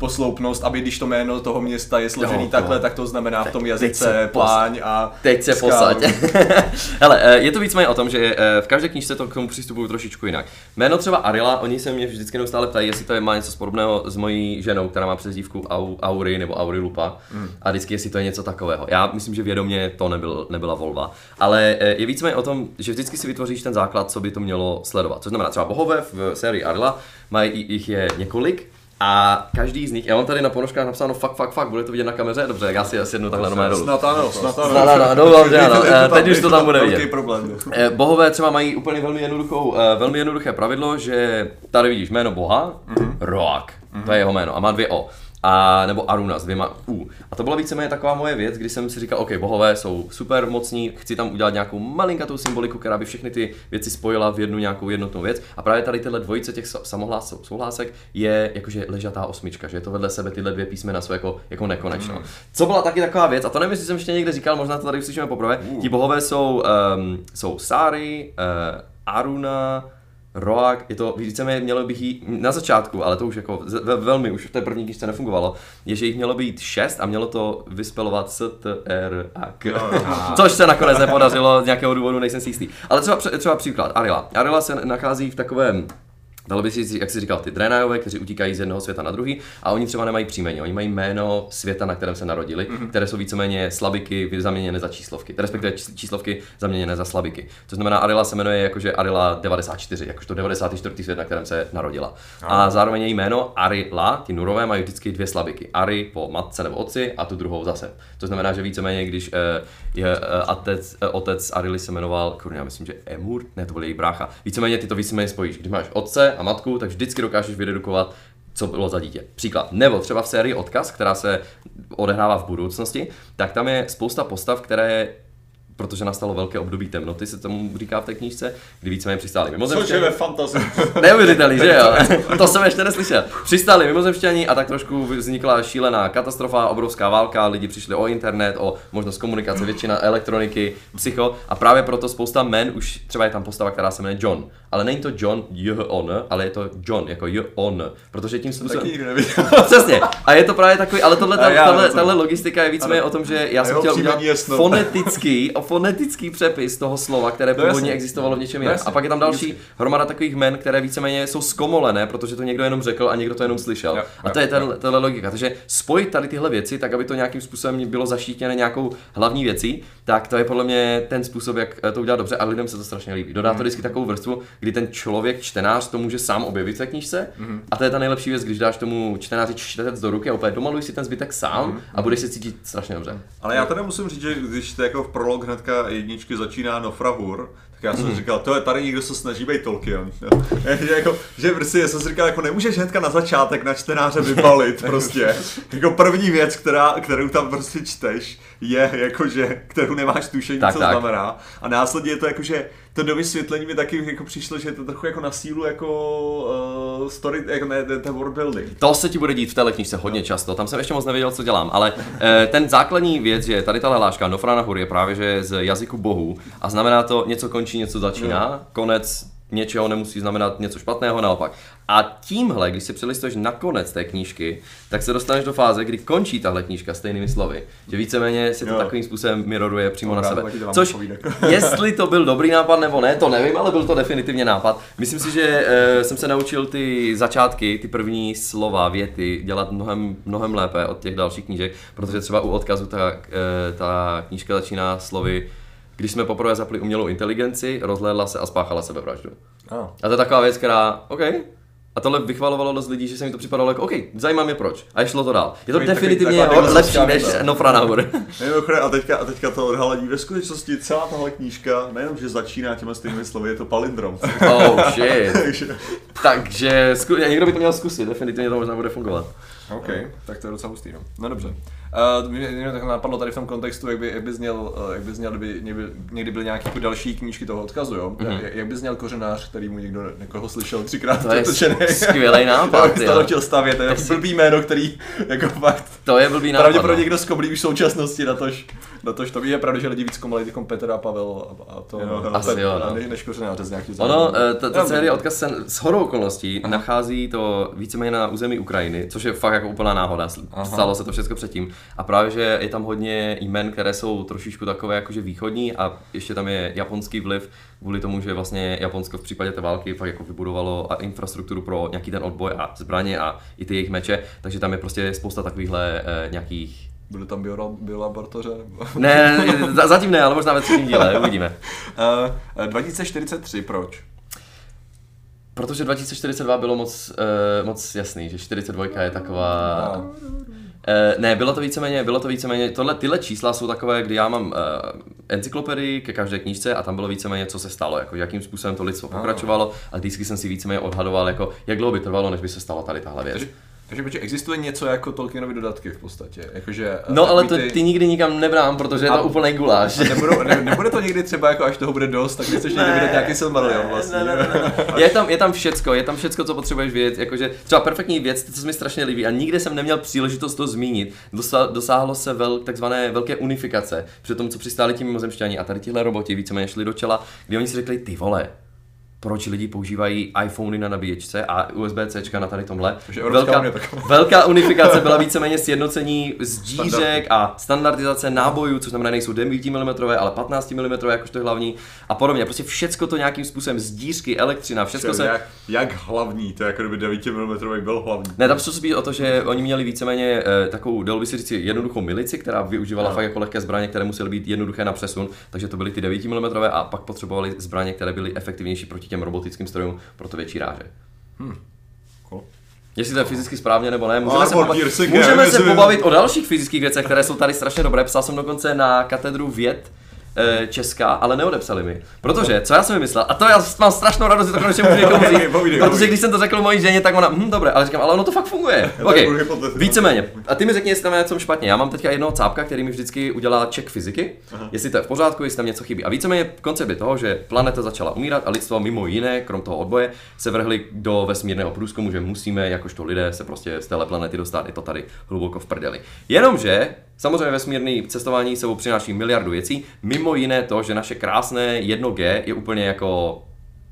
posloupnost, aby když to jméno toho města je složený jo, takhle, tak to znamená v tom jazyce pláň a Teď se posaď. (laughs) Hele, eh, je to víc o tom, že eh, v každé knižce to k tomu přistupují trošičku jinak. Jméno třeba Arila, oni se mě vždycky neustále ptají, jestli to je, má něco podobného s mojí ženou, která má přezdívku Au, Auri nebo Aurilupa. Hmm. A vždycky, jestli to je něco takového. Já myslím, že vědomě to nebyl, nebyla volba. Ale eh, je víc o tom, že vždycky si vytvoříš ten základ, co by to mělo sledovat. Což znamená třeba bohové v sérii Arila, mají jich je několik, a každý z nich, já mám tady na ponožkách napsáno fakt, fakt, fakt, bude to vidět na kameře? Dobře, já si asi jednu takhle normálně dolů. Snad ano, snad ano. Snad ano, no, dobře, ano, (laughs) teď už to tam bude vidět. problém. Eh, bohové třeba mají úplně velmi, jednoduchou, eh, velmi jednoduché pravidlo, že tady vidíš jméno boha, mm-hmm. Roak, to je jeho jméno a má dvě O a, nebo Aruna s dvěma U. A to byla víceméně taková moje věc, kdy jsem si říkal, OK, bohové jsou super mocní, chci tam udělat nějakou malinkatou symboliku, která by všechny ty věci spojila v jednu nějakou jednotnou věc. A právě tady tyhle dvojice těch samohlásek, souhlásek je jakože ležatá osmička, že je to vedle sebe tyhle dvě písmena jsou jako, jako nekonečno. Mm. Co byla taky taková věc, a to nevím, jestli jsem ještě někde říkal, možná to tady uslyšíme poprvé, uh. ti bohové jsou, um, jsou Sari, uh, Aruna, Roak, je to, víceméně mělo bych jít na začátku, ale to už jako ve, velmi, už v té první knižce nefungovalo, je, že jich mělo být šest a mělo to vyspelovat S, T, R a K. (laughs) Což se nakonec nepodařilo z nějakého důvodu, nejsem si jistý. Ale třeba, třeba příklad, Arila. Arila se nachází v takovém Dalo by si, jak jsi říkal, ty Draenajové, kteří utíkají z jednoho světa na druhý a oni třeba nemají příjmení, oni mají jméno světa, na kterém se narodili, mm-hmm. které jsou víceméně slabiky zaměněné za číslovky, respektive číslovky zaměněné za slabiky. To znamená, Arila se jmenuje jakože Arila 94, jakožto 94. svět, na kterém se narodila. A zároveň její jméno Arila, ty nurové mají vždycky dvě slabiky. Ari po matce nebo otci a tu druhou zase. To znamená, že víceméně, když eh, je eh, otec, eh, otec Arily se jmenoval, kurňa, já myslím, že Emur, ne, to byl její brácha. Víceméně ty to víceméně spojíš. Když máš otce a matku, tak vždycky dokážeš vydedukovat co bylo za dítě. Příklad. Nebo třeba v sérii Odkaz, která se odehrává v budoucnosti, tak tam je spousta postav, které protože nastalo velké období temnoty, se tomu říká v té knížce, kdy víceméně přistáli mimozemšťani. Což je ve fantazii. (laughs) Neuvěřitelný, že jo? to jsem ještě neslyšel. Přistáli mimozemšťani a tak trošku vznikla šílená katastrofa, obrovská válka, lidi přišli o internet, o možnost komunikace, většina elektroniky, psycho a právě proto spousta men, už třeba je tam postava, která se jmenuje John, ale není to John J on, ale je to John jako J on, protože tím způsobem. (laughs) Přesně. A je to právě takový, ale tohle, tahle logistika je víceméně o tom, že já jsem chtěl udělat fonetický, fonetický přepis toho slova, které no původně existovalo v něčem jiném. A pak je tam další hromada takových men, které víceméně jsou zkomolené, protože to někdo jenom řekl a někdo to jenom slyšel. Jo, a to je tahle logika. Takže spojit tady tyhle věci, tak aby to nějakým způsobem bylo zaštítěné nějakou hlavní věcí, tak to je podle mě ten způsob, jak to udělat dobře a lidem se to strašně líbí. Dodá to mhm. vždycky takovou vrstvu, kdy ten člověk, čtenář, to může sám objevit v té knížce. Mm-hmm. A to je ta nejlepší věc, když dáš tomu čtenáři čtec do ruky a opět domaluj si ten zbytek sám mm-hmm. a budeš se cítit strašně dobře. Ale já tady musím říct, že když to jako v prolog hnedka jedničky začíná Nofrahur, tak já jsem mm. říkal, to je tady někdo se snaží být Tolkien. (laughs) že, jako, že prostě já jsem si říkal, jako nemůžeš hnedka na začátek na čtenáře vybalit (laughs) prostě. jako první věc, která, kterou tam prostě čteš, je jako, že, kterou nemáš tušení, tak, co tak. znamená. A následně je to jako, že to do vysvětlení mi taky jako přišlo, že je to trochu jako na sílu jako uh, story, jako ne, ten world building. To se ti bude dít v té knižce hodně často, tam jsem ještě moc nevěděl, co dělám, ale uh, ten základní věc je, tady ta láška Nofrana Hur je právě, že z jazyku bohu a znamená to něco končí, něco začíná, no. konec něčeho nemusí znamenat něco špatného, naopak. A tímhle, když si přelistuješ na konec té knížky, tak se dostaneš do fáze, kdy končí tahle knížka stejnými slovy. Že víceméně si to jo. takovým způsobem miroruje přímo to na sebe. Což, (laughs) (laughs) jestli to byl dobrý nápad nebo ne, to nevím, ale byl to definitivně nápad. Myslím si, že e, jsem se naučil ty začátky, ty první slova, věty dělat mnohem, mnohem lépe od těch dalších knížek, protože třeba u odkazu ta, e, ta knížka začíná slovy když jsme poprvé zapli umělou inteligenci, rozhlédla se a spáchala sebevraždu. Oh. A to je taková věc, která, OK, a tohle vychvalovalo dost lidí, že se mi to připadalo jako, OK, zajímá mě proč. A šlo to dál. Je to takový, definitivně takový, lepší než Nofra Naur. a teďka, a teďka to odhalení. Ve skutečnosti celá tahle knížka, nejenom, že začíná těma stejnými slovy, je to palindrom. Oh shit. (laughs) Takže, Takže někdo by to měl zkusit, definitivně to možná bude fungovat. OK, tak to je docela hustý, no. No dobře. Uh, mě tak napadlo tady v tom kontextu, jak by, jak by zněl, uh, jak by zněl, kdyby někdy, někdy byly nějaké jako další knížky toho odkazu, jo? Mm-hmm. Jak, jak, by zněl kořenář, který mu někdo někoho slyšel třikrát to je skvělý (laughs) nápad, Já to chtěl stavět, to je si... blbý jméno, který jako fakt... To je blbý nápad. Pravděpodobně no. někdo skoblí už v současnosti na tož, na tož to je pravda, že lidi víc komali jako Petr a Pavel a, a to jo, Asi Petr, jo, no. než kořenáře z nějakých Ono, eh, ta série odkaz se s horou okolností nachází to víceméně na území Ukrajiny, což je fakt jako úplná náhoda. Stalo se to všechno předtím. A právě, že je tam hodně jmen, které jsou trošičku takové jakože východní a ještě tam je japonský vliv kvůli tomu, že vlastně Japonsko v případě té války fakt jako vybudovalo a infrastrukturu pro nějaký ten odboj a zbraně a i ty jejich meče, takže tam je prostě spousta takovýchhle eh, nějakých byly tam bio, biolaboratoře? ne, zatím ne, ale možná ve třetím díle, uvidíme. (laughs) Uh, 2043, proč? Protože 2042 bylo moc, uh, moc jasný, že 42 je taková... No. Uh, ne, bylo to víceméně, bylo to víceméně, tohle, tyhle čísla jsou takové, kdy já mám uh, encyklopedii ke každé knížce a tam bylo víceméně, co se stalo, jako jakým způsobem to lidstvo pokračovalo a vždycky jsem si víceméně odhadoval, jako jak dlouho by trvalo, než by se stalo tady tahle věc. Takže takže protože existuje něco jako Tolkienovy dodatky v podstatě. Jakože, eh, no ale to ty... ty nikdy nikam nebrám, protože je to úplný guláš. Nebudu, ne, (laughs) nebude to někdy třeba jako až toho bude dost, tak chceš někdy vydat nějaký Silmarillion vlastně. Ne, ne, ne, ne. (laughs) je, tam, je tam všecko, je tam všecko, co potřebuješ vědět. Jakože třeba perfektní věc, co se mi strašně líbí a nikde jsem neměl příležitost to zmínit. Dosáhlo se vel, takzvané velké unifikace při tom, co přistáli ti mimozemšťani a tady tihle roboti víceméně šli do čela, kdy oni si řekli, ty vole, proč lidi používají iPhony na nabíječce a USB-C na tady tomhle. Velká, unie velká unifikace byla víceméně sjednocení zdířek a standardizace nábojů, což znamená, nejsou 9 mm, ale 15 mm, jakožto je hlavní a podobně. Prostě všecko to nějakým způsobem zdířky, elektřina, všecko se... Jak, jak hlavní, to je jako kdyby 9 mm byl hlavní. Ne, tam šlo spíš o to, že oni měli víceméně eh, takovou, dalo by se říct, jednoduchou milici, která využívala No. fakt jako lehké zbraně, které musely být jednoduché na přesun, takže to byly ty 9 mm a pak potřebovali zbraně, které byly efektivnější proti těm robotickým strojům, proto větší ráže. Cool. Jestli to je fyzicky správně nebo ne, můžeme se, pobavit, můžeme se pobavit o dalších fyzických věcech, které jsou tady strašně dobré. Psal jsem dokonce na katedru věd Česká, ale neodepsali mi. Protože, co já jsem vymyslel, a to já mám strašnou radost, že to konečně můžu někomu říct, protože když jsem to řekl mojí ženě, tak ona, hm, dobré, ale říkám, ale ono to fakt funguje. (laughs) Okay. Víceméně. A ty mi řekni, jestli tam je něco špatně. Já mám teďka jednoho cápka, který mi vždycky udělá check fyziky, jestli to je v pořádku, jestli tam něco chybí. A víceméně koncept je toho, že planeta začala umírat a lidstvo mimo jiné, krom toho odboje, se vrhli do vesmírného průzkumu, že musíme, jakožto lidé, se prostě z téhle planety dostat. Je to tady hluboko v prdeli. Jenomže Samozřejmě vesmírný cestování sebou přináší miliardu věcí, mimo jiné to, že naše krásné 1G je úplně jako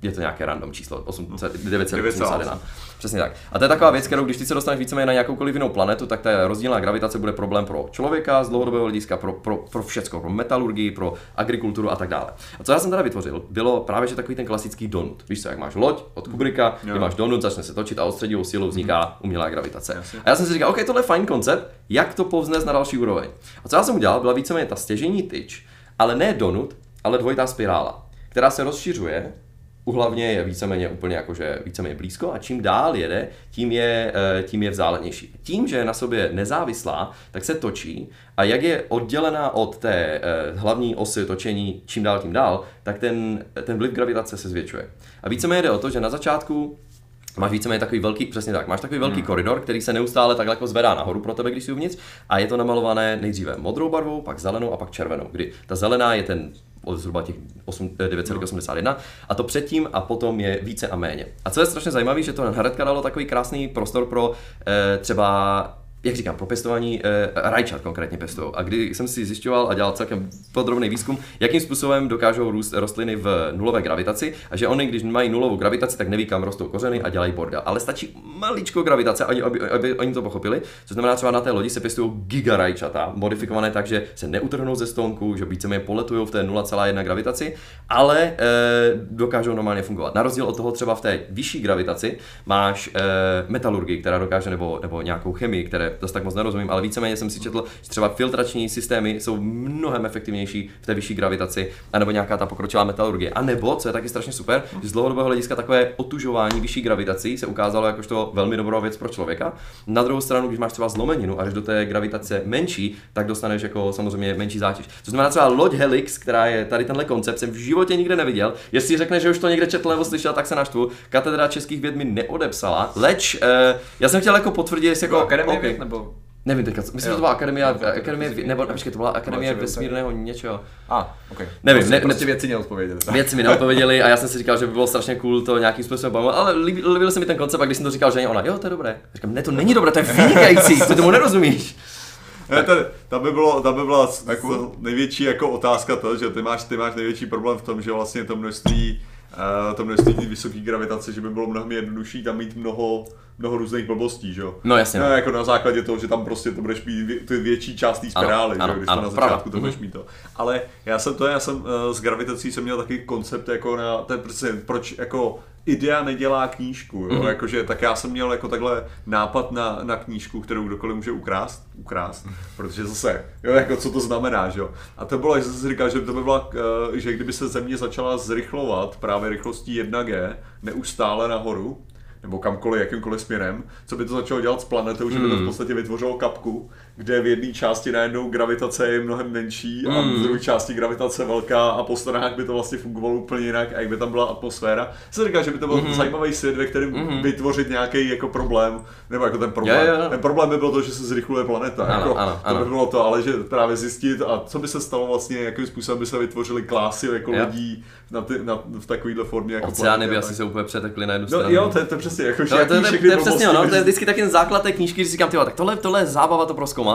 je to nějaké random číslo, 800 9,81. Přesně tak. A to je taková věc, kterou když ty se dostaneš víceméně na jakoukoliv jinou planetu, tak ta rozdílná gravitace bude problém pro člověka z dlouhodobého hlediska, pro, pro, pro všecko, pro metalurgii, pro agrikulturu a tak dále. A co já jsem teda vytvořil, bylo právě že takový ten klasický donut. Víš co, jak máš loď od Kubricka, kde máš donut, začne se točit a odstředivou silou vzniká umělá gravitace. A já jsem si říkal, OK, tohle je fajn koncept, jak to povznést na další úroveň. A co já jsem udělal, byla víceméně ta stěžení tyč, ale ne donut, ale dvojitá spirála, která se rozšiřuje uhlavně je víceméně úplně jakože víceméně blízko a čím dál jede, tím je, eh, tím je vzdálenější. Tím, že je na sobě nezávislá, tak se točí a jak je oddělená od té eh, hlavní osy točení čím dál tím dál, tak ten, ten vliv gravitace se zvětšuje. A víceméně jde o to, že na začátku Máš víceméně takový velký, přesně tak, máš takový velký koridor, který se neustále tak jako zvedá nahoru pro tebe, když jsi uvnitř, a je to namalované nejdříve modrou barvou, pak zelenou a pak červenou, kdy ta zelená je ten zhruba těch 8 eh, 9,81 a to předtím a potom je více a méně. A co je strašně zajímavé, že to hnedka dalo takový krásný prostor pro eh, třeba jak říkám, pro pěstování e, rajčat konkrétně pěstují. A kdy jsem si zjišťoval a dělal celkem podrobný výzkum, jakým způsobem dokážou růst rostliny v nulové gravitaci a že oni, když mají nulovou gravitaci, tak neví, kam rostou kořeny a dělají bordel. Ale stačí maličko gravitace, aby, aby, aby oni to pochopili. Co znamená, třeba na té lodi se pěstují gigarajčata, modifikované tak, že se neutrhnou ze stonku, že víceméně poletují v té 0,1 gravitaci, ale e, dokážou normálně fungovat. Na rozdíl od toho třeba v té vyšší gravitaci máš e, metalurgii, která dokáže, nebo, nebo nějakou chemii, které zase tak moc nerozumím, ale víceméně jsem si četl, že třeba filtrační systémy jsou mnohem efektivnější v té vyšší gravitaci, anebo nějaká ta pokročilá metalurgie. A nebo, co je taky strašně super, že z dlouhodobého hlediska takové otužování vyšší gravitací se ukázalo jakožto velmi dobrou věc pro člověka. Na druhou stranu, když máš třeba zlomeninu a jdeš do té gravitace menší, tak dostaneš jako samozřejmě menší zátěž. To znamená třeba loď Helix, která je tady tenhle koncept, jsem v životě nikde neviděl. Jestli řekne, že už to někde četl nebo slyšel, tak se naštvu. Katedra českých věd mi neodepsala, leč eh, já jsem chtěl jako potvrdit, jestli jako Akademie OK. Nebo... Nevím teďka, myslím, že Jo. to byla akademie, Jo, akademie, vesmír- nebo počkej, to byla akademie Vlastně vesmírného něčeho. A, ah, ok. Nevím, prostě, ne- ne- prostě věci neodpověděli. (laughs) Věci mi neodpověděli a já jsem si říkal, že by bylo strašně cool to nějakým způsobem bavit, ale líbil, líbil se mi ten koncept a když jsem to říkal, že ona, jo, to je dobré. A říkám, ne, to není dobré, to je vynikající, ty tomu nerozumíš. (laughs) Ne, tady, tam by, bylo, tam by byla s- největší jako otázka to, že ty máš, ty máš největší problém v tom, že vlastně to množství, uh, to množství té vysoké gravitace, že by bylo mnohem jednodušší tam mít mnoho, mnoho různých blbostí, že jo? No jasně, No, no. jako na základě toho, že tam prostě to budeš mít vě- ty větší část té spirály, že ano, jo, když ano, to na pravda. začátku to budeš mít to. Ale já jsem to, já jsem uh, s gravitací jsem měl taky koncept jako na, ten prostě, proč jako idea nedělá knížku, jo? Mhm. jakože tak já jsem měl jako takhle nápad na, na knížku, kterou kdokoliv může ukrást, ukrást, protože zase, jo, jako co to znamená, že jo. A to bylo, že jsem si říkal, že to by byla, eh, že kdyby se země začala zrychlovat právě rychlostí 1G neustále nahoru, nebo kamkoliv, jakýmkoliv směrem, co by to začalo dělat s planetou, že by to v podstatě vytvořilo kapku, kde v jedné části najednou gravitace je mnohem menší a v druhé části gravitace velká a po stranách by to vlastně fungovalo úplně jinak a jak by tam byla atmosféra. Jsem říkal, že by to byl zajímavý svět, ve kterém vytvořit nějaký jako problém, nebo jako ten problém. Jo, jo. Ten problém by byl to, že se zrychluje planeta. Ano, jako, ano, to ano. by bylo to, ale že právě zjistit a co by se stalo vlastně, jakým způsobem by se vytvořily klásy jako Jo. lidí na ty, na, v takovéhle formě. Jako Oceány by a asi tak. se úplně přetekly na jednu No stranu. jo, to je, to je přesně, jako, že No, to, jaký to, to, to, je přesně by- to je vždycky taky ten základ té knížky, že říkám, tyjo, tak tohle, tohle je zábava to proskoumat.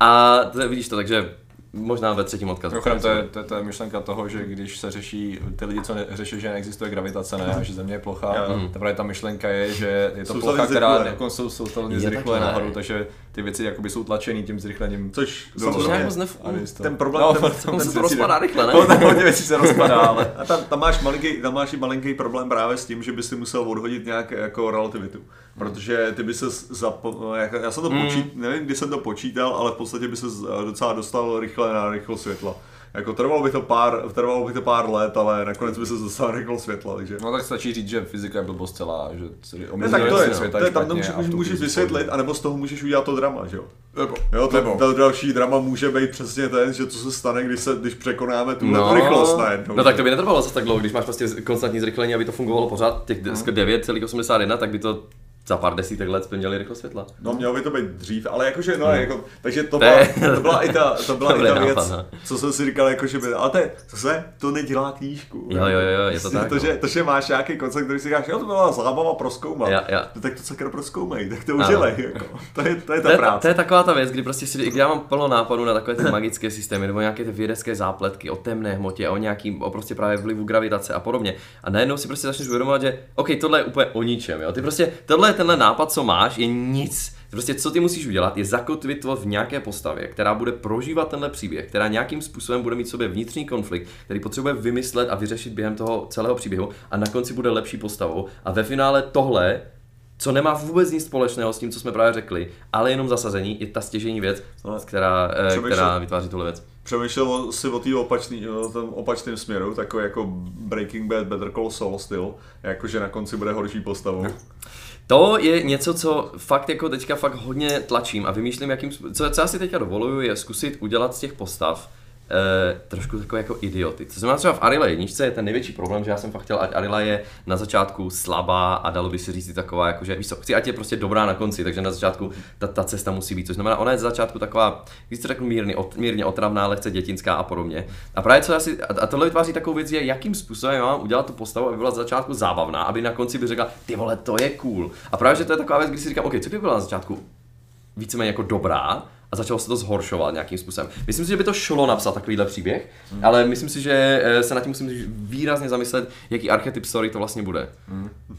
A to, vidíš to, takže možná ve třetím odkazu. Mimochodem, to je, to, je, to je myšlenka toho, že když se řeší, ty lidi, co ne, řeší, že neexistuje gravitace, ne, a že Země je plochá, mm. právě ta myšlenka je, že je to plocha, která jako jsou soustavně takhle. nahoru, takže ty věci jakoby jsou tlačený tím zrychlením. Což samozřejmě, moc nef... Ten problém, No, ten, Tam ten, se to rozpadá rychle, ne? No, tam hodně věcí se rozpadá, ale... A tam, tam, máš malinký, tam máš i malinký problém právě s tím, že bys si musel odhodit nějak jako relativitu. Protože ty by se zapo... Já jsem to Mm. počít, nevím, kdy jsem to počítal, ale v podstatě by se docela dostal rychle na rychlost světla. Jako trvalo by to pár, trvalo by to pár let, ale nakonec by se dostal na rychlost světla, takže... No tak stačí říct, že fyzika je blbost celá, že celý Ne, tak to je, světa to je tam to můžeš fyziku- vysvětlit, anebo z toho můžeš udělat to drama, že jo? Nebo, Jo, to, nebo. to další drama může být přesně ten, že co se stane, když, se, když překonáme tu No, rychlost najednou. no tak to by netrvalo zase tak dlouho, když máš prostě konstantní zrychlení, aby to fungovalo pořád, těch 9,81, tak by to za pár desítek let jsme měli rychlost světla. No mělo by to být dřív, ale jakože, no, jako, takže to To byla, je- to byla i ta, to byla i Dobrý ta věc, nápad, no. co jsem si říkal, jakože by, ale to je, zase, to nedělá knížku. Jo, jo, jo, je to (laughs) tak, To, no. že, to, že máš nějaký koncept, který si říkáš, jo, to byla zábava proskoumat. Ja, ja. No, tak to sakra proskoumej, tak to udělej, jako. To je, to je ta To je, práce. to je taková ta věc, kdy prostě si, kdy já mám plno nápadů na takové ty magické systémy nebo nějaké ty vědecké zápletky o temné hmotě, o nějakým, o prostě právě vlivu gravitace a podobně. A najednou si prostě začneš uvědomovat, že OK, tohle je úplně o ničem, jo. Ty prostě, tohle je tenhle nápad, co máš, je nic. Prostě co ty musíš udělat, je zakotvit to v nějaké postavě, která bude prožívat tenhle příběh, která nějakým způsobem bude mít v sobě vnitřní konflikt, který potřebuje vymyslet a vyřešit během toho celého příběhu a na konci bude lepší postavou. A ve finále tohle co nemá vůbec nic společného s tím, co jsme právě řekli, ale jenom zasazení je ta stěžení věc, která, eh, přemýšlel- která vytváří tuhle věc. Přemýšlel si o opačný, o tom opačném směru, takový jako Breaking Bad, Better Call Saul styl, jakože na konci bude horší postavou. (laughs) To je něco, co fakt jako teďka fakt hodně tlačím a vymýšlím, jakým, co, co já si teďka dovoluju, je zkusit udělat z těch postav eh, trošku takové jako idioty. To znamená třeba v Arila jedničce je ten největší problém, že já jsem fakt chtěl, ať Arila je na začátku slabá a dalo by se říct taková, jako že víš co, chci, ať je prostě dobrá na konci, takže na začátku ta, ta cesta musí být, což znamená, ona je z začátku taková, když to řeknu mírně, ot, mírně otravná, lehce dětinská a podobně. A právě co já si, a, tohle vytváří takovou věc, je, jakým způsobem mám udělat tu postavu, aby byla z začátku zábavná, aby na konci by řekla, ty vole, to je cool. A právě, že to je taková věc, kdy si říkám, OK, co by byla na začátku víceméně jako dobrá a začalo se to zhoršovat nějakým způsobem. Myslím si, že by to šlo napsat takovýhle příběh, hmm. ale myslím si, že eh, se nad tím musím výrazně zamyslet, jaký archetyp story to vlastně bude.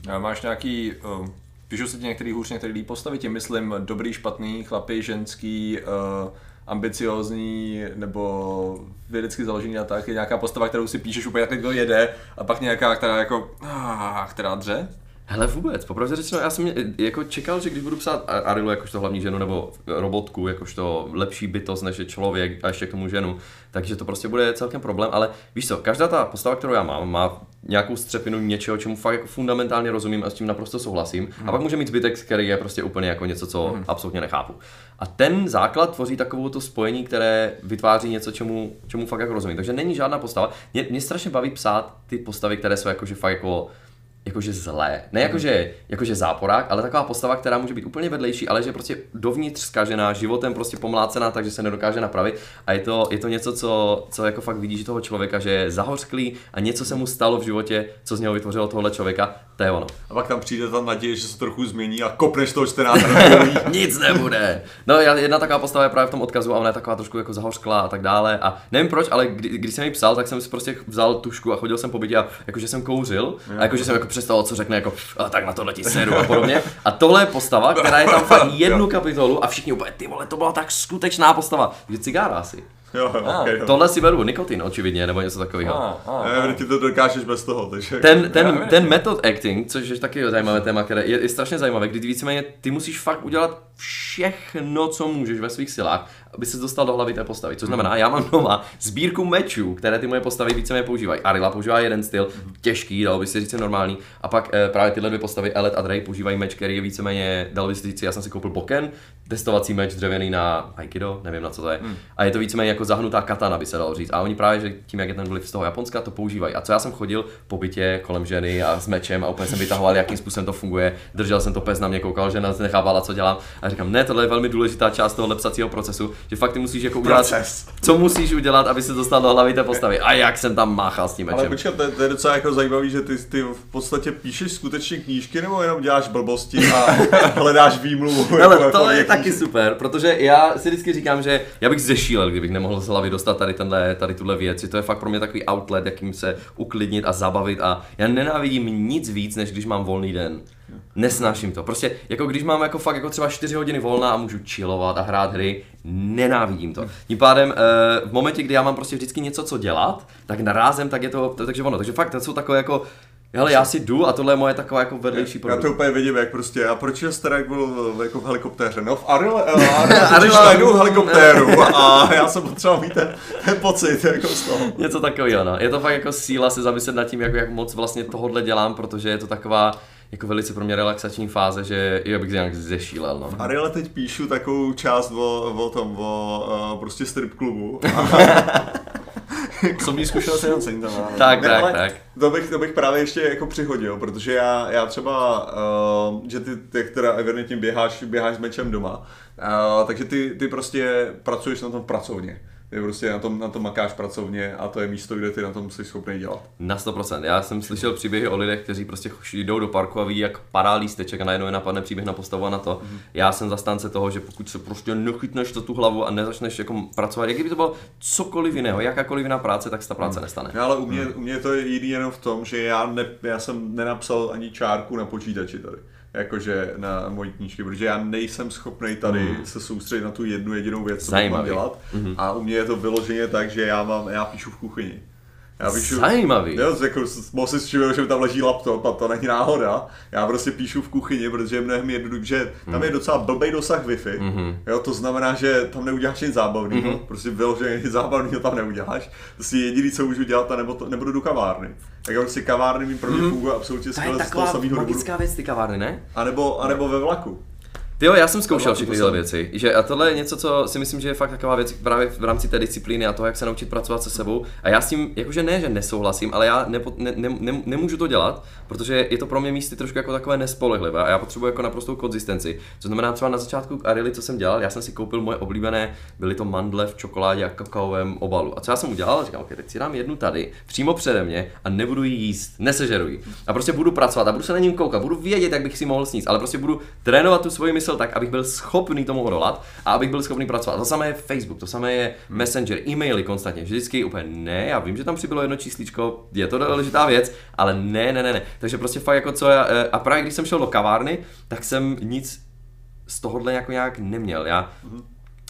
A máš nějaký, uh, píšou se ti některý hůř, některý líp postavy, tím myslím dobrý, špatný, chlapy, ženský, uh, ambiciozní nebo vědecky založený a tak, je nějaká postava, kterou si píšeš úplně jak to jede a pak nějaká, která jako, ah, která dře? Hele vůbec, popravdě řečeno, já jsem eh, jako čekal, že když budu psát Arilu jakožto hlavní ženu nebo robotku, jakožto lepší bytost než je člověk a ještě k tomu ženu, takže to prostě bude celkem problém, ale víš co, každá ta postava, kterou já mám, má nějakou střepinu něčeho, čemu fakt jako fundamentálně rozumím a s tím naprosto souhlasím. A pak může mít zbytek, který je prostě úplně jako něco, co absolutně nechápu. A ten základ tvoří takovou to spojení, které vytváří něco, čemu, čemu fakt jako rozumím. Takže není žádná postava. Mě, mě strašně baví psát ty postavy, které jsou jakože fakt jako jakože zlé. Ne jakože, jakože záporák, ale taková postava, která může být úplně vedlejší, ale že je prostě dovnitř zkažená, životem prostě pomlácená, takže se nedokáže napravit. A je to, je to něco, co, co jako fakt vidíš toho člověka, že je zahořklý a něco se mu stalo v životě, co z něho vytvořilo tohle člověka, to je ono. A pak tam přijde ta naděje, že se trochu změní a kopneš toho čtenáře na (laughs) kolí. Nic nebude. No jedna taková postava je právě v tom odkazu a ona je taková trošku jako zahořklá a tak dále. A nevím proč, ale kdy, když jsem ji psal, tak jsem si prostě vzal tušku a chodil jsem po bytě a jakože jsem kouřil a jakože jsem jako představoval, co řekne jako a tak na tohle ti seru a podobně. A tohle je postava, která je tam fakt jednu kapitolu a všichni úplně ty vole, to byla tak skutečná postava. Je cigára asi. Jo, jo, Ah, okay, jo. Tohle si beru nikotin očividně nebo něco takového. Ah, ah, Ne, ah. ty to dokážeš bez toho, takže... Ten, ten, Já ten method acting, což je taky zajímavé téma, které je, je strašně zajímavé, kdy ty víceméně ty musíš fakt udělat všechno, co můžeš ve svých silách, aby se dostal do hlavy té postavy. Což znamená, já mám doma sbírku mečů, které ty moje postavy víceméně používají. Arila používá jeden styl, těžký, dalo by se říct normální, a pak eh, právě tyhle dvě postavy, Elet a Drey, používají meč, který je víceméně, dalo by se říct, já jsem si koupil Boken, testovací meč dřevěný na Aikido, nevím na co to je, a je to víceméně jako zahnutá katana, by se dalo říct. A oni právě, že tím, jak je ten vliv z toho Japonska, to používají. A co já jsem chodil po bytě kolem ženy a s mečem a úplně jsem vytahoval, jakým způsobem to funguje. Držel jsem to pes na mě, koukal, že nás nechávala, co dělám. A říkám, ne, tohle je velmi důležitá část toho psacího procesu, že fakt ty musíš jako udělat, Proces. co musíš udělat, aby se dostal do hlavy té postavy. A jak jsem tam máchal s tím Ale mečem. počkat, to, je- to je docela jako zajímavý, že ty, ty v podstatě píšeš skutečně knížky, nebo jenom děláš blbosti a (laughs) hledáš výmluvu. Ale jako- to jako je knížky? Taky super, protože já si vždycky říkám, že já bych zešílel, kdybych nemohl z hlavy dostat tady, tenhle, tady tuhle věc. že To je fakt pro mě takový outlet, jakým se uklidnit a zabavit a já nenávidím nic víc, než když mám volný den. Nesnáším to. Prostě jako když mám jako fakt jako třeba 4 hodiny volna a můžu chillovat a hrát hry, nenávidím to. Tím pádem eh, v momentě, kdy já mám prostě vždycky něco, co dělat, tak narázem, tak je to, takže ono. Takže fakt to jsou takové jako, hele, já si jdu a tohle je moje taková jako vedlejší Já produkt. to úplně vidím, jak prostě, a proč je Starek byl jako v helikoptéře? No v Arile, Arile (laughs) Arila- najdu helikoptéru a já jsem potřeboval mít ten, ten pocit jako z toho. Něco takového, no. Je to fakt jako síla se zamyslet nad tím, jak, jak moc vlastně tohle dělám, protože je to taková jako velice pro mě relaxační fáze, že jo, bych nějak zešílel, no. Ariele teď píšu takovou část o, o tom, o uh, prostě strip klubu. (laughs) (laughs) Osobní zkušenost jenom cením tam. Tak, Ne, tak, tak. To bych, to bych právě ještě jako přihodil, protože já, já třeba, uh, že ty, ty teda evidentně běháš, běháš s mečem doma, uh, takže ty, ty prostě pracuješ na tom pracovně. Ty prostě na tom, na tom makáš pracovně a to je místo, kde ty na tom jsi schopný dělat. Na 100%. Já jsem slyšel příběhy o lidech, kteří prostě jdou do parku a ví, jak padá lísteček a najednou je napadne příběh na postavu a na to. Mhm. Já jsem zastánce toho, že pokud se prostě nechytneš to tu hlavu a nezačneš jako pracovat, jak kdyby to bylo cokoliv jiného, jakákoliv jiná práce, tak se ta práce nestane. No, ale u mě, u mě to je jiný jenom v tom, že já, ne, já jsem nenapsal ani čárku na počítači tady. Jakože na mojí knížky, protože já nejsem schopný tady mm. se soustředit na tu jednu jedinou věc, co mám dělat. Mm. A u mě je to vyloženě tak, že já mám, já píšu v kuchyni. Já píšu, Zajímavý. Jo, jako, mohl si všimnout, že tam leží laptop a to není náhoda. Já prostě píšu v kuchyni, protože je mnohem jednodušší, že tam je docela blbej dosah Wi-Fi. Mhm. Jo, to znamená, že tam neuděláš nic zábavného, prostě vyloženě nic zábavného tam neuděláš. To si jediný, co můžu dělat, a nebo, to, nebo jdu do kavárny. Tak prostě kavárny mi pro mě fungují absolutně Mhm. To je skvěle z toho taková samého důvodu. magická věc, ty kavárny, ne? A nebo, a nebo ve vlaku. Ty jo, já jsem zkoušel všechny tyhle věci. Že, a tohle je něco, co si myslím, že je fakt taková věc právě v rámci té disciplíny a toho, jak se naučit pracovat se sebou. A já s tím, jakože ne, že nesouhlasím, ale já nepo, ne, ne, ne, nemůžu to dělat, protože je to pro mě místy trošku jako takové nespolehlivé a já potřebuji jako naprostou konzistenci. To znamená třeba na začátku Arily, co jsem dělal, já jsem si koupil moje oblíbené, byly to mandle v čokoládě a kakaovém obalu. A co já jsem udělal? Říkám, ok, teď si dám jednu tady, přímo přede mě a nebudu ji jíst, nesežeru ji. A prostě budu pracovat a budu se na ním koukat, budu vědět, jak bych si mohl sníst, ale prostě budu trénovat tu svoji mysl tak, abych byl schopný tomu odolat a abych byl schopný pracovat. To samé je Facebook, to samé je Messenger, e-maily konstantně. Vždycky úplně ne, já vím, že tam přibylo jedno čísličko, je to důležitá věc, ale ne, ne, ne, ne. Takže prostě fakt jako co já, eh, a právě když jsem šel do kavárny, tak jsem nic z tohohle jako nějak neměl. Já,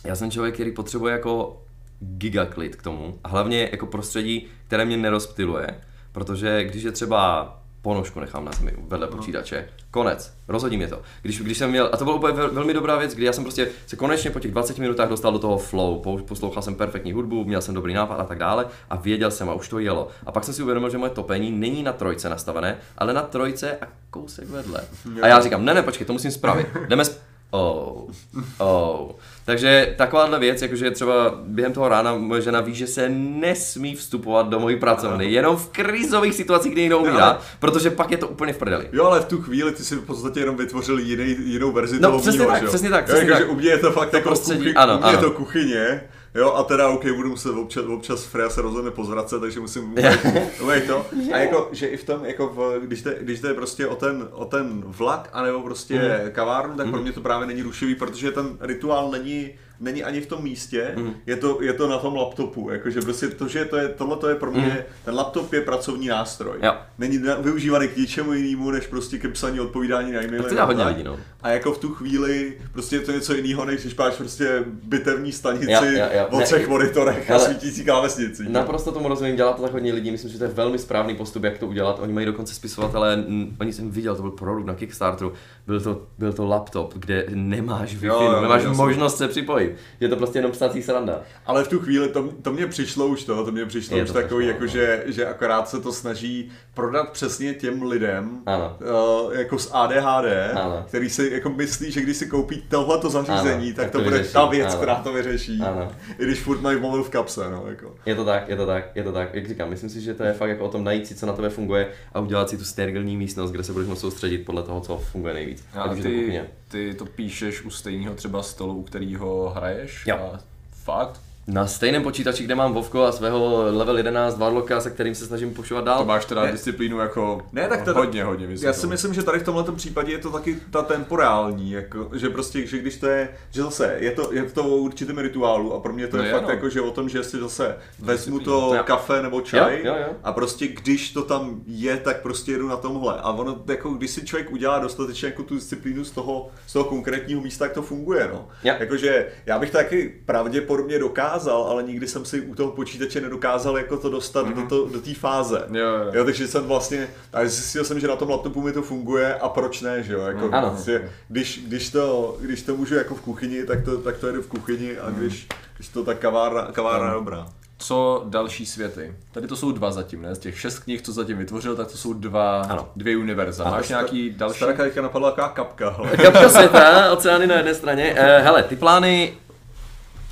já jsem člověk, který potřebuje jako gigaklid k tomu a hlavně jako prostředí, které mě nerozptiluje, protože když je třeba ponožku nechám na zemi vedle počítače, konec, rozhodí mě to. Když, když jsem měl, a to byla úplně vel, velmi dobrá věc, kdy já jsem prostě se konečně po těch 20 minutách dostal do toho flow, poslouchal jsem perfektní hudbu, měl jsem dobrý nápad a tak dále a věděl jsem a už to jelo. A pak jsem si uvědomil, že moje topení není na trojce nastavené, ale na trojce a kousek vedle. A já říkám, ne, ne, počkej, to musím spravit. (laughs) Jdeme sp- Oh, oh. Takže takováhle věc, jakože třeba během toho rána moje žena ví, že se nesmí vstupovat do mojí pracovny, jenom v krizových situacích, kdy někdo umírá, protože pak je to úplně v prdeli. Jo, ale v tu chvíli ty si v podstatě jenom vytvořil jiný, jinou verzi No, toho přesně mýho, tak, že jo? přesně tak, Jo, přesně jakože tak. u mě je to fakt To jako prostředí, kuchy, ano, u mě je ano. to kuchyně, jo, a teda OK, budu muset občas, občas Freja se rozhodne pozvracet, takže musím (laughs) umýt to. A jako, že i v tom, jako v, když, jde, když jde prostě o ten, o ten vlak, anebo prostě Mhm. kavárnu, tak pro mě to právě není rušivý, protože ten rituál není není ani v tom místě, Mhm. je, to, je to na tom laptopu, jakože prostě to, že to je, tohle to je pro mě, ten laptop je pracovní nástroj. Jo. Není na- využívaný k ničemu jinému, než prostě ke psaní odpovídání na e-maily. To hodně a lidí, no. A jako v tu chvíli prostě je to něco jiného, než když máš prostě bitevní stanici Jo, jo, jo. o Ne, třech monitorech a ale- svítící klávesnici. Naprosto tomu rozumím, dělá to tak hodně lidí, myslím, že to je velmi správný postup, jak to udělat. Oni mají dokonce spisovatelé, m, oni jsem viděl, to byl produkt na Kickstarteru, byl to, byl to laptop, kde nemáš Wi-Fi, Jo, jo, nemáš jasně. možnost se připojit. Je to prostě jenom psací sranda. Ale v tu chvíli to, to mě přišlo už to, to mě přišlo Je už to takový, jako no. že, že akorát se to snaží prodat přesně těm lidem, Ano. uh, jako z ADHD, Ano. který si jako myslí, že když si koupí tohleto zařízení, Ano, tak, tak to to bude vyřeší, ta věc, ano. která to vyřeší. Ano. I když furt mají mobil v kapse, no, jako. Je to tak, je to tak, je to tak. Jak říkám, myslím si, že to je fakt jako o tom najít si, co na tebe funguje a udělat si tu sterilní místnost, kde se budeš moct soustředit podle toho, co funguje nejvíc. A je to ty, kuchyně. ty to píšeš u stejného třeba stolu, u kterého hraješ? Jo. A fakt? Na stejném počítači, kde mám Vovko a svého level 11 Warlocka, se kterým se snažím pušovat dál. To máš teda Ne. disciplínu jako Ne, tak to- hodně, hodně vysokou. Já si myslím, že tady v tomhle případě je to taky ta temporální, jako, že prostě, že když to je, že zase, je to, je to o určitém rituálu a pro mě to No je je, fakt no. jako, že o tom, že si zase vezmu to Jo. kafe nebo čaj Jo, jo, jo. a prostě když to tam je, tak prostě jedu na tomhle. A ono, jako když si člověk udělá dostatečně jako tu disciplínu z toho, z toho konkrétního místa, tak to funguje, no. Jakože já bych to taky pravděpodobně dokázal, ale nikdy jsem si u toho počítače nedokázal jako to dostat mm-hmm. do to- do té fáze. Jo, jo. Jo, takže jsem vlastně, takže zjistil jsem, že na tom laptopu mi to funguje a proč ne, že jo, jako Ano. prostě, když, když, to, když to můžu jako v kuchyni, tak to, tak to jedu v kuchyni a když, když to tak kavárna, kavárna je dobrá. Co další světy? Tady to jsou dva zatím, ne? Z těch šest knih, co zatím vytvořil, tak to jsou dva, Ano. dvě univerza. Máš nějaký další? Teďka napadla taková kapka, ale Kapka světa, oceány na jedné straně. Eh, hele, ty plány,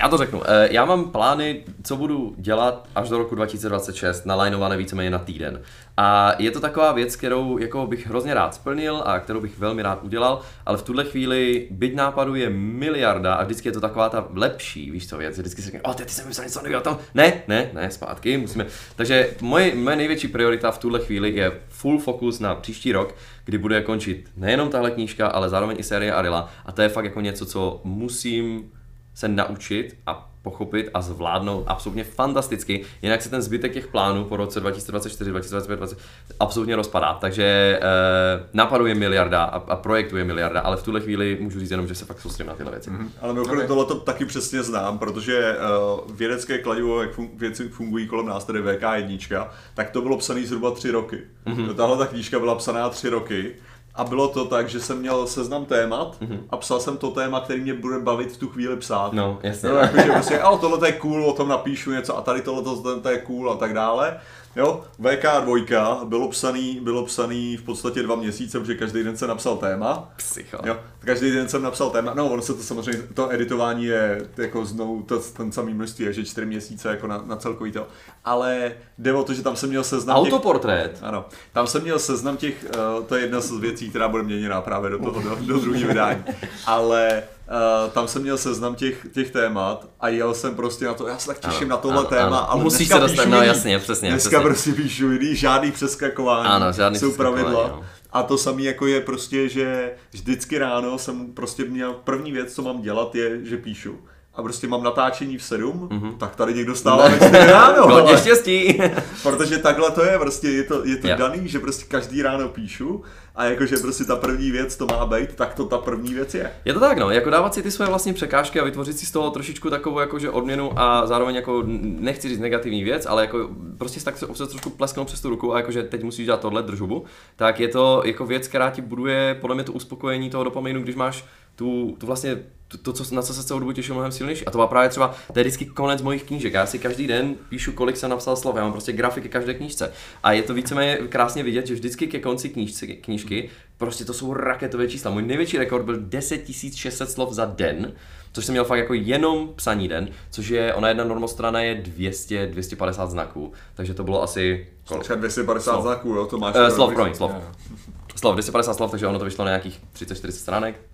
já to řeknu, eh, já mám plány, co budu dělat až do roku 2026, nalajnované víceméně na týden. A je to taková věc, kterou jako bych hrozně rád splnil a kterou bych velmi rád udělal, ale v tuhle chvíli byť nápadů je miliarda a vždycky je to taková ta lepší, víš co věc, vždycky si řekne, o, ty, ty jsem myslel něco nového tam, ne, ne, ne, zpátky, musíme. Takže moje, moje největší priorita v tuhle chvíli je full focus na příští rok, kdy bude končit nejenom tahle knížka, ale zároveň i série Arila a to je fakt jako něco, co musím se naučit a pochopit a zvládnout absolutně fantasticky, jinak se ten zbytek těch plánů po roce 2024, 2025, 20, absolutně rozpadá. Takže eh, nápadů je miliarda a, a projektu je miliarda, ale v tuhle chvíli můžu říct jenom, že se fakt soustředím na tyhle věci. Mm-hmm. Ale mimochodem okay. tohle taky přesně znám, protože uh, vědecké kladivo, jak fun- věci fungují kolem nás, tedy VK1, tak to bylo psané zhruba tři roky. Mm-hmm. Tahle ta knížka byla psaná tři roky a bylo to tak, že jsem měl seznam témat mm-hmm. a psal jsem to téma, který mě bude bavit v tu chvíli psát. No, jasně. Jo, jakože prostě, ale tohle je cool, o tom napíšu něco a tady tohle to, to je cool a tak dále. Jo, VK2 bylo psaný, bylo psaný v podstatě dva měsíce, protože každý den se napsal téma. Psycho. Jo, každý den jsem napsal téma, no ono se to samozřejmě, to editování je jako znovu to, ten samý množství, že čtyři měsíce jako na, na celkový to, ale jde o to, že tam jsem měl seznam těch, Autoportrét. ano, tam jsem měl seznam těch, uh, to je jedna z věcí, která bude měněná právě do toho, do, do druhého vydání, ale uh, tam jsem měl seznam těch, těch témat a jel jsem prostě na to, já se tak těším Ano, na tohle ano, téma, ano. ale Musíš se dostat- no jasně, přesně, Dneska přesně. prostě píšu jiný, žádný přeskakování, Ano, žádný jsou přeskakování, pravidla. no. A to samé jako je prostě, že vždycky ráno jsem prostě měl, první věc, co mám dělat je, že píšu. A prostě mám natáčení v 7, mm-hmm. tak tady někdo stává ve 4 ráno. Hodně štěstí. (laughs) Protože takhle to je, prostě je to, je to Jo. daný, že prostě každý ráno píšu a jakože prostě ta první věc to má být, tak to ta první věc je. Je to tak, no, jako dávat si ty svoje vlastní překážky a vytvořit si z toho trošičku takovou jakože odměnu a zároveň jako nechci říct negativní věc, ale jako prostě tak se občas trošku plesknout přes tu ruku a jakože teď musíš dělat tohle držubu, tak je to jako věc, která ti buduje podle mě to uspokojení toho dopaminu, když máš tu, tu vlastně to, to co, na co se celou dobu těšil mnohem silnější. A to byla právě třeba, to je vždycky konec mojich knížek. Já si každý den píšu, kolik jsem napsal slov, já mám prostě grafiky každé knížce. A je to víceméně krásně vidět, že vždycky ke konci knížce, knížky prostě to jsou raketové čísla. Můj největší rekord byl 10 600 slov za den, což jsem měl fakt jako jenom psaní den, což je, ona jedna normostrana je 200, 250 znaků, takže to bylo asi kolik? Třeba 250 Slov. znaků, jo, to máš. Uh, slov, promiň, slov. Jo. Slov, 250 slov, takže ono to vyšlo na nějakých 30-40 stránek.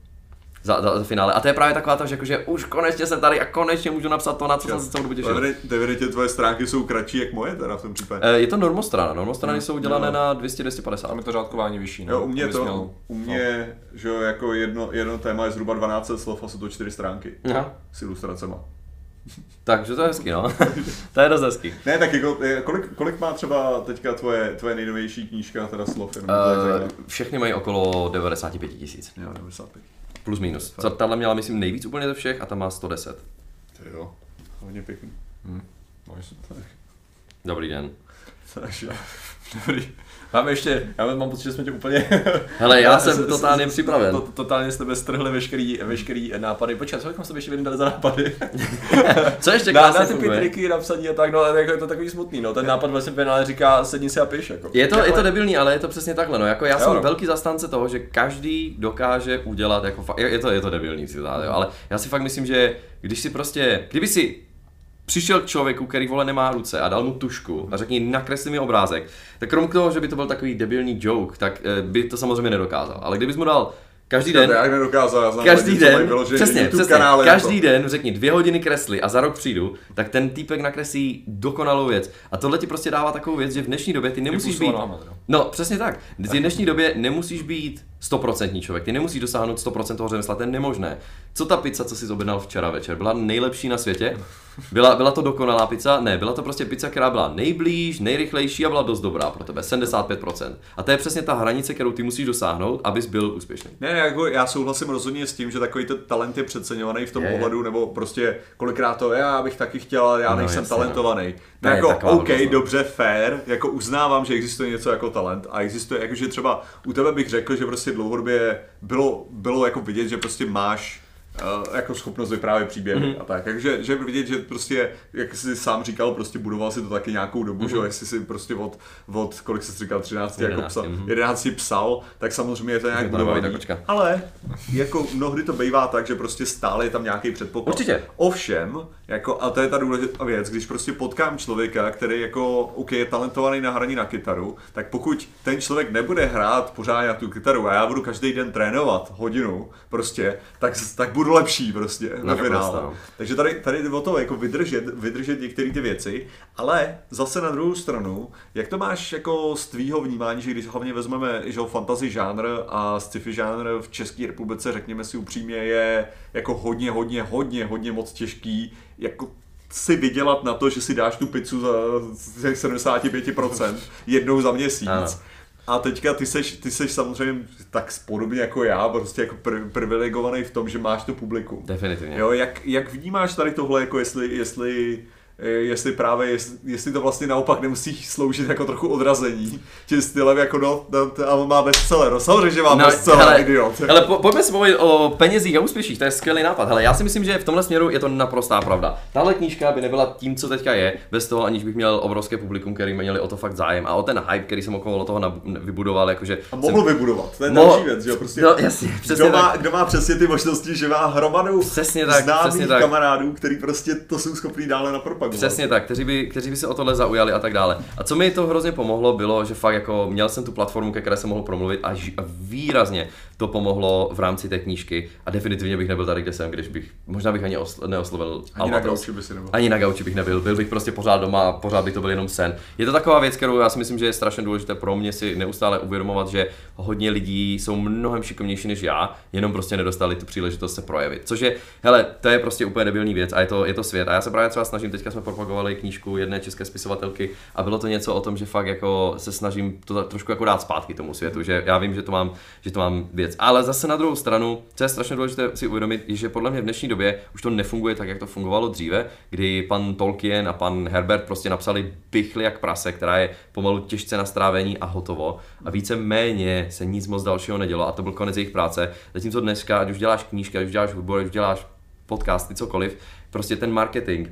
Za, za, za, finále. A to je právě taková ta, že, jako, že už konečně jsem tady a konečně můžu napsat to, na co jsem se celou dobu těšil. Evidentně tvoje stránky jsou kratší jak moje teda v tom případě. Eh, Je to normostrana. Normostrany jsou udělané no. na 200-250. Tam je to řádkování vyšší. No, Jo, u mě to, měl- u mě, že jo, jako jedno, jedno téma je zhruba 12 slov a jsou to čtyři stránky Aha. s ilustracema. Takže to je hezký, no. (laughs) (laughs) to je dost hezký. Ne, tak jako, eh, kolik, kolik má třeba teďka tvoje, tvoje nejnovější knížka, teda slov? Jenom Uh, všechny mají okolo 95 tisíc. Jo, 95. Plus minus. Tahle měla, myslím, nejvíc úplně ze všech a ta má 110. Ty jo, hodně pěkný. Nice. Dobrý den. (laughs) Takže, dobrý. Máme ještě, já mám pocit, že jsme tě úplně... Hele, já jsem totálně připraven. To, totálně tebe strhli veškerý, veškerý nápady. Počkej, co bychom se ještě vydali za nápady? (laughs) co ještě na, na ty funguje? triky, napsaní a tak, no, jako je to takový smutný, no. Ten nápad vlastně finále říká, sedni si a piš, jako. Je to, je to debilní, ale je to přesně takhle. No. Jako já Jo, jsem no. velký zastánce toho, že každý dokáže udělat, jako je, je, to, je to debilní citát, jo, ale já si fakt myslím, že když si prostě, kdyby si přišel k člověku, který vole nemá ruce a dal mu tušku a řekni nakresli mi obrázek, tak krom toho, že by to byl takový debilní joke, tak eh, by to samozřejmě nedokázal. Ale kdybys mu dal každý den, Já nedokázal, já každý den, vyložený přesně, YouTube přesně, kanály každý jako. den řekni dvě hodiny kresly a za rok přijdu, tak ten týpek nakreslí dokonalou věc. A tohle ti prostě dává takovou věc, že v dnešní době ty nemusíš být... no. No, přesně tak. V dnešní době nemusíš být stoprocentní člověk, ty nemusíš dosáhnout 100% toho řemesla, to je nemožné. Co ta pizza, co jsi objednal včera večer, byla nejlepší na světě? Byla, byla to dokonalá pizza? Ne, byla to prostě pizza, která byla nejblíž, nejrychlejší a byla dost dobrá pro tebe, 75%. A to je přesně ta hranice, kterou ty musíš dosáhnout, abys byl úspěšný. Ne, jako já souhlasím rozhodně s tím, že takový ten talent je přeceňovaný v tom Je, je. ohledu, nebo prostě kolikrát to já bych taky chtěl, ale já No, nejsem jasně, talentovaný. Ne, No, jako, OK, no. dobře, fair, jako uznávám, že existuje něco jako talent a existuje, jakože třeba u tebe bych řekl, že prostě dlouhodobě bylo, bylo jako vidět, že prostě máš jako schopnost vyprávět příběhy Mhm. mm-hmm. a tak. Takže že vidět, že prostě, jak jsi sám říkal, prostě budoval si to taky nějakou dobu, mm-hmm. že jestli si prostě od, od kolik jsi říkal, 13, 11, jako psal, mhm. 11 psal, tak samozřejmě je to nějak budovaný. Ale jako mnohdy to bývá tak, že prostě stále je tam nějaký předpoklad. Určitě. Ovšem, jako, a to je ta důležitá věc, když prostě potkám člověka, který jako, OK, je talentovaný na hraní na kytaru, tak pokud ten člověk nebude hrát pořádně na tu kytaru a já budu každý den trénovat hodinu, prostě, tak, tak budu lepší prostě na Naprosto, finále. no. Takže tady, tady jde o to jako vydržet, vydržet některé ty věci, ale zase na druhou stranu, jak to máš jako z tvýho vnímání, že když hlavně vezmeme že fantasy žánr a sci-fi žánr v České republice, řekněme si upřímně, je jako hodně, hodně, hodně, hodně moc těžký, jako si vydělat na to, že si dáš tu pizzu za ze 75% jednou za měsíc. Ano. A teďka ty seš, ty seš samozřejmě tak podobně jako já, prostě jako pr- privilegovaný v tom, že máš to publikum. Definitivně. Jo, jak, jak vnímáš tady tohle, jako jestli, jestli, jestli právě, jestli, jestli to vlastně naopak nemusí sloužit jako trochu odrazení, tím stylem jako no, no a má bestseller, no samozřejmě, že má no, bestseller, idiot. (laughs) hele, po, pojďme si mluvit o penězích a úspěších, to je skvělý nápad. Hele, já si myslím, že v tomhle směru je to naprostá pravda. Tahle knížka by nebyla tím, co teďka je, bez toho, aniž bych měl obrovské publikum, který měli o to fakt zájem a o ten hype, který jsem okolo toho nab- vybudoval, jakože... A mohl vybudovat, to je další věc, že jo, prostě. No, jasně, přesně kdo, má, tak. kdo má přesně ty možnosti, že má hromadu Přesně tak, známých přesně tak. kamarádů, který prostě to jsou schopný dále napropagovat. Přesně tak, kteří by, kteří by se o tohle zaujali a tak dále. A co mi to hrozně pomohlo, bylo, že fakt jako měl jsem tu platformu, ke které jsem mohl promluvit a, ži- a výrazně to pomohlo v rámci té knížky a definitivně bych nebyl tady, kde jsem, když bych, možná bych ani osl- neoslovil Ani na Albatros. gauči by si nebyl. Ani na gauči bych nebyl, byl bych prostě pořád doma a pořád by to byl jenom sen. Je to taková věc, kterou já si myslím, že je strašně důležité pro mě si neustále uvědomovat, že hodně lidí jsou mnohem šikovnější než já, jenom prostě nedostali tu příležitost se projevit. Což je, hele, to je prostě úplně debilní věc a je to, je to svět. A já se právě třeba snažím, teďka jsme propagovali knížku jedné české spisovatelky a bylo to něco o tom, že fakt jako se snažím to trošku jako dát zpátky tomu světu, že já vím, že to mám, že to mám věc. Ale zase na druhou stranu, co je strašně důležité si uvědomit, je, že podle mě v dnešní době už to nefunguje tak, jak to fungovalo dříve, kdy pan Tolkien a pan Herbert prostě napsali pichli jak prase, která je pomalu těžce na strávení a hotovo. A více méně se nic moc dalšího nedělo a to byl konec jejich práce. Zatímco dneska, ať už děláš knížky, ať už děláš hudbu, ať už děláš podcasty, cokoliv, prostě ten marketing,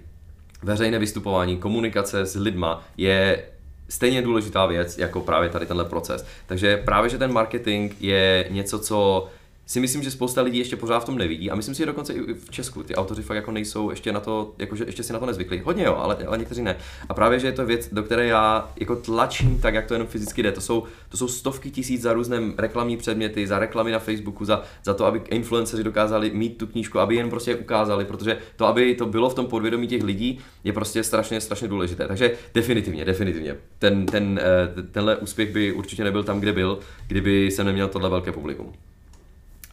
veřejné vystupování, komunikace s lidma je stejně důležitá věc jako právě tady tenhle proces. Takže právě, že ten marketing je něco, co si myslím, že spousta lidí ještě pořád v tom nevidí a myslím si, že dokonce i v Česku ty autoři fakt jako nejsou ještě na to, jakože ještě si na to nezvykli. Hodně jo, ale, ale někteří ne. A právě, že je to věc, do které já jako tlačím tak, jak to jenom fyzicky jde. To jsou, to jsou stovky tisíc za různé reklamní předměty, za reklamy na Facebooku, za, za to, aby influenceři dokázali mít tu knížku, aby jen prostě ukázali, protože to, aby to bylo v tom podvědomí těch lidí, je prostě strašně, strašně důležité. Takže definitivně, definitivně. Ten, ten, eh, tenhle úspěch by určitě nebyl tam, kde byl, kdyby se neměl tohle velké publikum.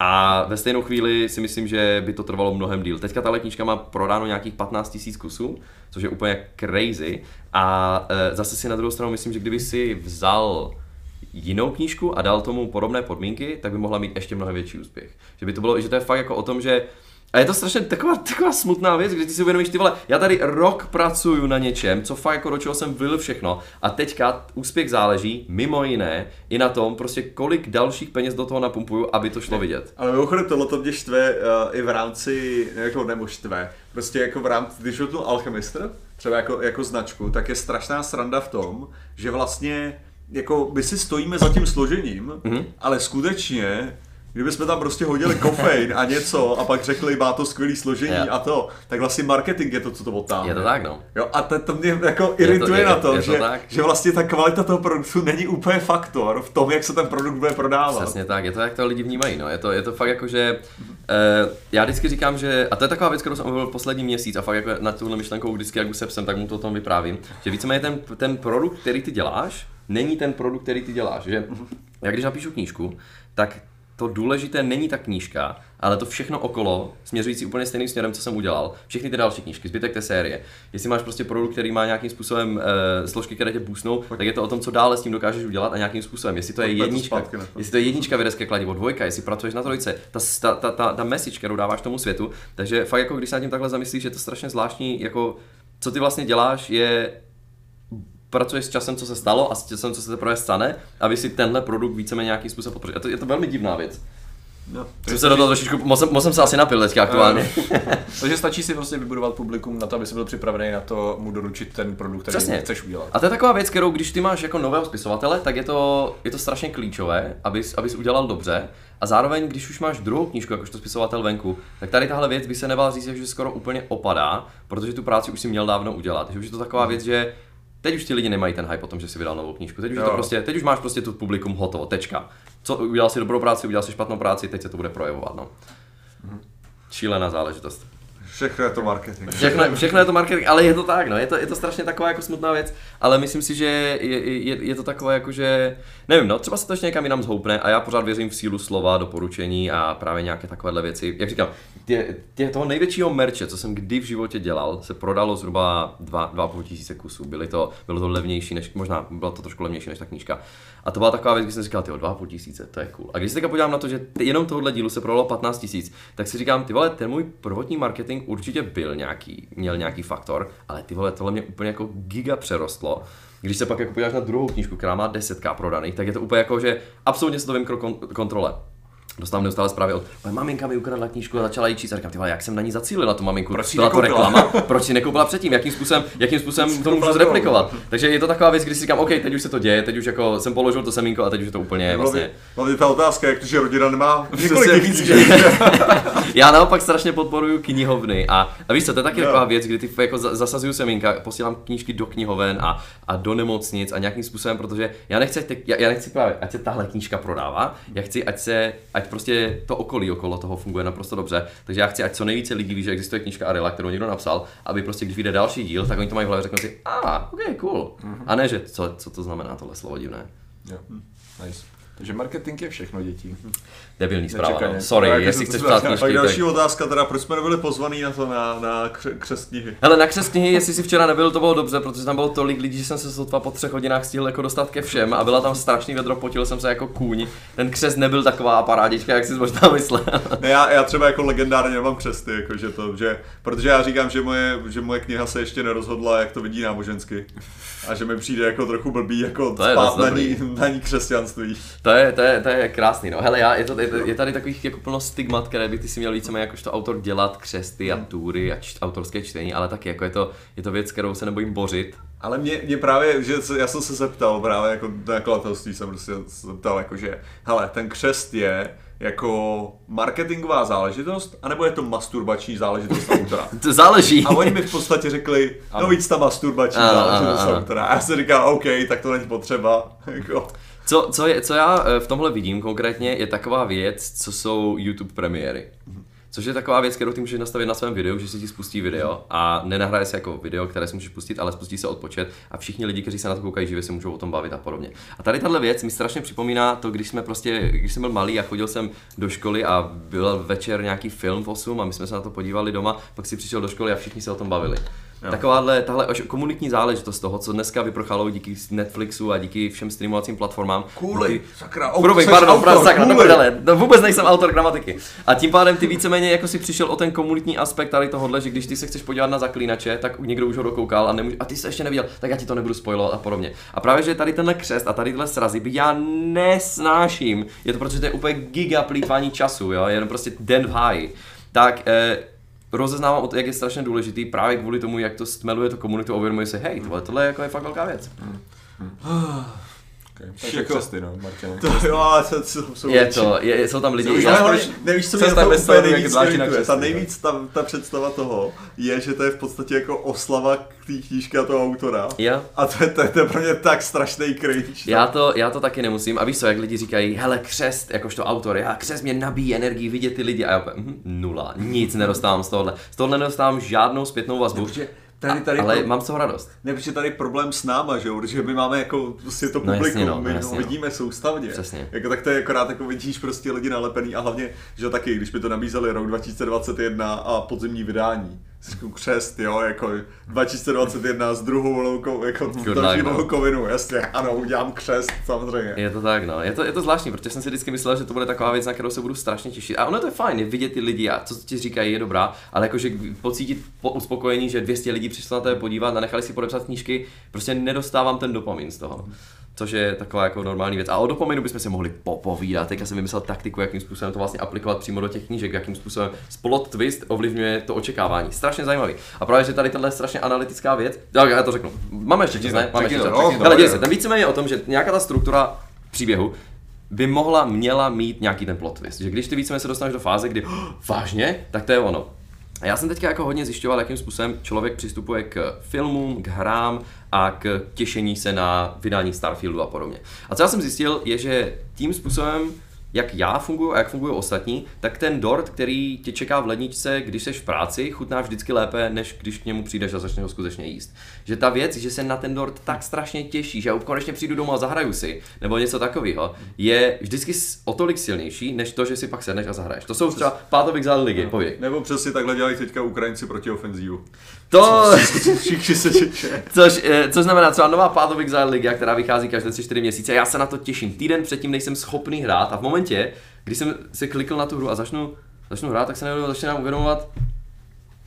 A ve stejnou chvíli si myslím, že by to trvalo mnohem díl. Teďka ta knížka má prodáno nějakých 15 000 kusů, což je úplně crazy. A e, zase si na druhou stranu myslím, že kdyby si vzal jinou knížku a dal tomu podobné podmínky, tak by mohla mít ještě mnohem větší úspěch. Že by to bylo, že to je fakt jako o tom, že A je to strašně taková, taková smutná věc, kdy ty si uvědomíš, ty vole, já tady rok pracuju na něčem, co fakt jako do čeho jsem vylil všechno a teďka úspěch záleží mimo jiné i na tom, prostě kolik dalších peněz do toho napumpuju, aby to šlo vidět. Ale mimochodem tohle to mě štve uh, i v rámci, jako nebo štve, prostě jako v rámci, když tu Alchemistr, třeba jako, jako značku, tak je strašná sranda v tom, že vlastně jako my si stojíme za tím složením, mm-hmm. ale skutečně Kdybychom tam prostě hodili kofein a něco a pak řekli, má to skvělý složení Jo. a to, tak vlastně marketing je to, co to otáhne. Je to tak, no. Jo, a to, to mě jako irituje je- na to, je to že, tak. že vlastně ta kvalita toho produktu není úplně faktor v tom, jak se ten produkt bude prodávat. Přesně tak, je to jak to lidi vnímají, no. Je to, je to fakt jako, že uh, já vždycky říkám, že, a to je taková věc, kterou jsem mluvil poslední měsíc a fakt jako na tuhle myšlenkou vždycky, jak už se psem, tak mu to o tom vyprávím, že víceméně ten, ten produkt, který ty děláš, není ten produkt, který ty děláš, že já když napíšu knížku, tak to důležité není ta knížka, ale to všechno okolo, směřující úplně stejným směrem, co jsem udělal. Všechny ty další knížky, zbytek té série. Jestli máš prostě produkt, který má nějakým způsobem uh, složky, které tě boostnou, tak je to o tom, co dále s tím dokážeš udělat a nějakým způsobem. Jestli to je Pojďme to jednička, zpátky jestli to je jednička vědecké kladivo, dvojka, jestli pracuješ na trojce, ta, ta, ta, ta, ta message, kterou dáváš tomu světu. Takže fakt jako když se nad tím takhle zamyslíš, je to strašně zvláštní, jako co ty vlastně děláš, je pracuješ s časem, co se stalo a s časem, co se teprve stane, aby si tenhle produkt víceméně nějakým způsobem podpořil. Je to, je to velmi divná věc. No, Jsem se do toho trošičku, moc, jsem- moc jsem se asi napil teďka aktuálně. (laughs) Takže stačí si prostě vybudovat publikum na to, aby si byl připravený na to mu doručit ten produkt, který Přesně. chceš udělat. A to je taková věc, kterou když ty máš jako nového spisovatele, tak je to, je to strašně klíčové, abys, abys udělal dobře. A zároveň, když už máš druhou knížku, jakožto spisovatel venku, tak tady tahle věc by se nebala říct, že skoro úplně opadá, protože tu práci už si měl dávno udělat. Že už je to taková věc, že teď už ti lidi nemají ten hype o tom, že si vydal novou knížku. Teď už, to prostě, teď už máš prostě tu publikum hotovo, tečka. Co, udělal si dobrou práci, udělal si špatnou práci, teď se to bude projevovat. No. Šílená záležitost. Všechno je to marketing. Všechno, všechno je to marketing, ale je to tak, no, je to, je to strašně taková jako smutná věc, ale myslím si, že je, je, je to takové jako, že, nevím, no, třeba se to ještě někam jinam zhoupne a já pořád věřím v sílu slova, doporučení a právě nějaké takovéhle věci. Jak říkám, tě, tě, toho největšího merče, co jsem kdy v životě dělal, se prodalo zhruba 2,5 tisíce kusů. Byly to, bylo to levnější, než, možná bylo to trošku levnější než ta knížka. A to byla taková věc, kdy jsem říkal, ty 2,5 tisíce, to je cool. A když se teďka podívám na to, že jenom tohohle dílu se prodalo 15 tisíc, tak si říkám, ty vole, ten můj prvotní marketing určitě byl nějaký, měl nějaký faktor, ale ty vole, tohle mě úplně jako giga přerostlo. Když se pak jako podíváš na druhou knížku, která má 10k prodaných, tak je to úplně jako, že absolutně se to vymkro kon- kontrole. Dostávám neustále zprávy od moje maminka mi ukradla knížku a začala jí číst. A říkám, ty vole, jak jsem na ní zacílil na tu maminku? Proč Byla to reklama? Proč si nekoupila předtím? Jakým způsobem, jakým způsobem to můžu zreplikovat? Takže je to taková věc, kdy si říkám, OK, teď už se to děje, teď už jako jsem položil to semínko a teď už je to úplně vlastně. Hlavně, ta otázka, jak to, že rodina nemá několik tisíc knížek. (laughs) Já naopak strašně podporuju knihovny a, a víš co, to je taky Jo. taková věc, kdy ty jako za- zasazuju semínka, posílám knížky do knihoven a, a do nemocnic a nějakým způsobem, protože já nechci, já, já nechci právě, ať se tahle knížka prodává, já chci, ať se, ať prostě to okolí okolo toho funguje naprosto dobře, takže já chci, ať co nejvíce lidí ví, že existuje knížka Arila, kterou někdo napsal, aby prostě když vyjde další díl, tak oni to mají v hlavě, řeknou si, a, ah, ok, cool. A ne, že co, co to znamená tohle slovo divné. Jo. Nice. Takže marketing je všechno, děti. Debilní zpráva, no. Sorry, No, jestli chceš psát Pak tak... další otázka, teda proč jsme nebyli pozvaný na to, na, na kře- křest knihy. Hele, na křest knihy, jestli si včera nebyl, to bylo dobře, protože tam bylo tolik lidí, že jsem se sotva po třech hodinách stihl jako dostat ke všem a byla tam strašný vedro, potil jsem se jako kůň. Ten křest nebyl taková parádička, jak si možná myslel. Ne, já, já třeba jako legendárně nemám křesty, jako že to, že, protože já říkám, že moje, že moje kniha se ještě nerozhodla, jak to vidí nábožensky. A že mi přijde jako trochu blbý jako To je spát na ní, na ní křesťanství. To je, to je, to je krásný, no. Hele, já, je, to, je, to, je tady takových jako plno stigmat, které by ty si měl víceméně jakožto autor dělat, křesty a tury a č, autorské čtení, ale taky jako je to, je to věc, kterou se nebojím bořit. Ale mě, mě právě, že já jsem se zeptal právě jako nakladatelství jsem prostě zeptal jako, že hele, ten křest je jako marketingová záležitost, anebo je to masturbační záležitost autora? (laughs) To záleží. A oni mi v podstatě řekli, no víc ta masturbační Ano, záležitost ano, autora. A já si říkal, OK, tak to není potřeba. (laughs) Jako, Co, co, je, co já eh, v tomhle vidím konkrétně, je taková věc, co jsou YouTube premiéry. Což je taková věc, kterou ty můžeš nastavit na svém videu, že si ti spustí video a nenahraje se jako video, které si můžeš pustit, ale spustí se odpočet a všichni lidi, kteří se na to koukají živě, se můžou o tom bavit a podobně. A tady tahle věc mi strašně připomíná to, když jsme prostě, když jsem byl malý a chodil jsem do školy a byl večer nějaký film v 8 a my jsme se na to podívali doma, pak si přišel do školy a všichni se o tom bavili. Takováhle, tahle až komunitní záležitost toho, co dneska vyprchalo díky Netflixu a díky všem streamovacím platformám. Kůli, Díky- sakra, Promiň, jsi pardon, autor, pardon, sakra, kůli. prdele, no, vůbec nejsem autor gramatiky. A tím pádem ty víceméně jako si přišel o ten komunitní aspekt tady tohohle, že když ty se chceš podívat na zaklínače, tak někdo už ho dokoukal a, nemůže, a ty se ještě neviděl, tak já ti to nebudu spojovat a podobně. A právě, že tady tenhle křest a tady tyhle srazy by já nesnáším, je to protože to je úplně giga plýtvání času, jo, jenom prostě den v háji. Tak eh, rozeznávám o to, jak je strašně důležitý právě kvůli tomu, jak to stmeluje tu komunitu a uvědomuje si, hej, tohle, tohle je, jako je fakt velká věc. (sighs) Okay. Takže Jako- křesty, no, Martin. To jo, to, to jsou Je to, je, jsou tam lidi, já, hlavně- nevíš, nevíš, co mě cesta na to úplně nejvíc irituje. Ta nejvíc, ta, ta představa toho je, že to je v podstatě jako oslava té knížky a toho autora. Jo. A to je, to, je, to je pro mě tak strašný cringe. Já to, já to taky nemusím. A víš co, jak lidi říkají, hele, křest, jakožto autor, já křest mě nabíjí energii vidět ty lidi. A já úplně, mhm, nula, nic nedostávám z tohohle. Z tohohle nedostávám žádnou zpětnou vazbu. Protože tady, tady ale pro- mám z toho radost. Ne, protože tady problém s náma, že jo, protože my máme jako prostě to No publikum, jasně, no, my no ho jasně, no. vidíme soustavně. Přesně. Jako tak to je akorát jako vidíš prostě lidi nalepený a hlavně, že taky, když by to nabízeli rok 2021 a podzimní vydání. Křest, jo, jako 2021 s druhou vlnou, jako další no. vlnou jasně, ano, udělám křest, samozřejmě. Je to tak, no. Je to, je to zvláštní, protože jsem si vždycky myslel, že to bude taková věc, na kterou se budu strašně těšit. A ono to je fajn, je vidět ty lidi a co ti říkají je dobrá, ale jakože pocítit po uspokojení, že 200 lidí přišlo na tebe podívat a nechali si podepsat knížky, prostě nedostávám ten dopamin z toho. Což je taková jako normální věc. A o dopaminu bychom si mohli popovídat. Teďka jsem vymyslel taktiku, jakým způsobem to vlastně aplikovat přímo do těch knížek, jakým způsobem plot twist ovlivňuje to očekávání. Strašně zajímavý. A právě, že tady tahle strašně analytická věc. Tak já to řeknu. Máme ještě čas, ne? Máme ještě čas. řekni to, Hele, děj jo. se, ten víceméně je o tom, že nějaká ta struktura příběhu by mohla, měla mít nějaký ten plot twist. Že když ty víceméně se dostaneš do fáze, kdy "Oh, vážně, tak to je ono. A já jsem teďka jako hodně zjišťoval, jakým způsobem člověk přistupuje k filmům, k hrám a k těšení se na vydání Starfieldu a podobně. A co já jsem zjistil, je, že tím způsobem, jak já funguji a jak fungují ostatní, tak ten dort, který tě čeká v ledničce, když jsi v práci, chutná vždycky lépe, než když k němu přijdeš a začneš ho skutečně jíst. Že ta věc, že se na ten dort tak strašně těší, že já konečně přijdu domů a zahraju si, nebo něco takového, je vždycky o tolik silnější, než to, že si pak sedneš a zahraješ. To jsou třeba of Exile ligy, pověď. Nebo přesně takhle dělají teďka Ukrajinci proti ofenzívu. To, Všichni se což, eh, což znamená třeba nová Path of Exile liga, která vychází každé 3-4 měsíce. Já se na to těším. Týden předtím nejsem schopný hrát a v momentě, kdy jsem si klikl na tu hru a začnu, začnu hrát, tak se najednou začínám uvědomovat,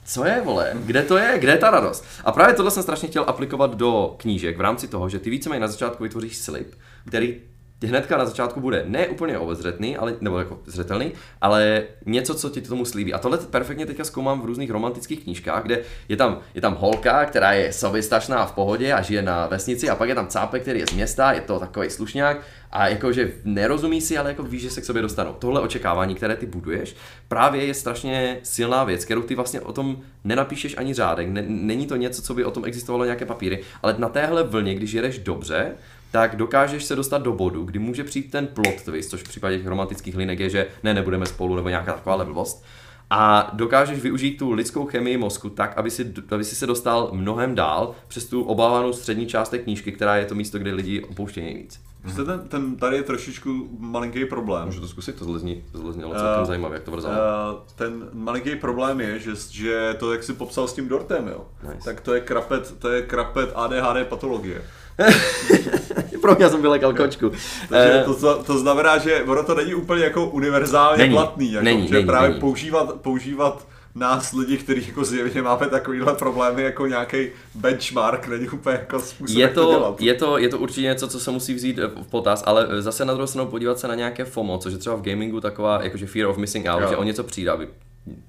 co je, vole? Kde to je? Kde je ta radost? A právě tohle jsem strašně chtěl aplikovat do knížek v rámci toho, že ty víceméně na začátku vytvoříš slib, který hnedka na začátku bude ne úplně obezřetný, ale, nebo jako zřetelný, ale něco, co ti tomu slíbí. A tohle perfektně teďka zkoumám v různých romantických knížkách, kde je tam, je tam holka, která je soběstačná v pohodě a žije na vesnici a pak je tam cápek, který je z města, je to takový slušňák a jakože nerozumí si, ale jako víš, že se k sobě dostanou. Tohle očekávání, které ty buduješ, právě je strašně silná věc, kterou ty vlastně o tom nenapíšeš ani řádek. Ne, není to něco, co by o tom existovalo nějaké papíry, ale na téhle vlně, když jedeš dobře, tak dokážeš se dostat do bodu, kdy může přijít ten plot twist, což v případě těch romantických linek je, že ne, nebudeme spolu, nebo nějaká taková blbost. A dokážeš využít tu lidskou chemii mozku tak, aby si, aby si se dostal mnohem dál přes tu obávanou střední část té knížky, která je to místo, kde lidi opouštějí nejvíc. Prostě ten, ten, tady je trošičku malinký problém. Můžu to zkusit, to zlezní, to zleznělo Eh, celkem zajímavě, jak to vrzalo. Uh, ten malinký problém je, že, že to, jak si popsal s tím dortem, jo, Nice. tak to je krapet, to je krapet ADHD patologie. (laughs) Pro mě jsem vylekal kočku. Takže Eh, to, to, to, znamená, že ono to není úplně jako univerzálně Není, platný, jako, není, že není, právě není. používat, používat nás lidi, kteří jako zjevně máme takovýhle problémy jako nějaký benchmark, není úplně jako způsob, je to to, dělat. je, to, je to určitě něco, co se musí vzít eh, v potaz, ale eh, zase na druhou stranu podívat se na nějaké FOMO, což je třeba v gamingu taková jakože fear of missing out, Jo. že o něco přijde, aby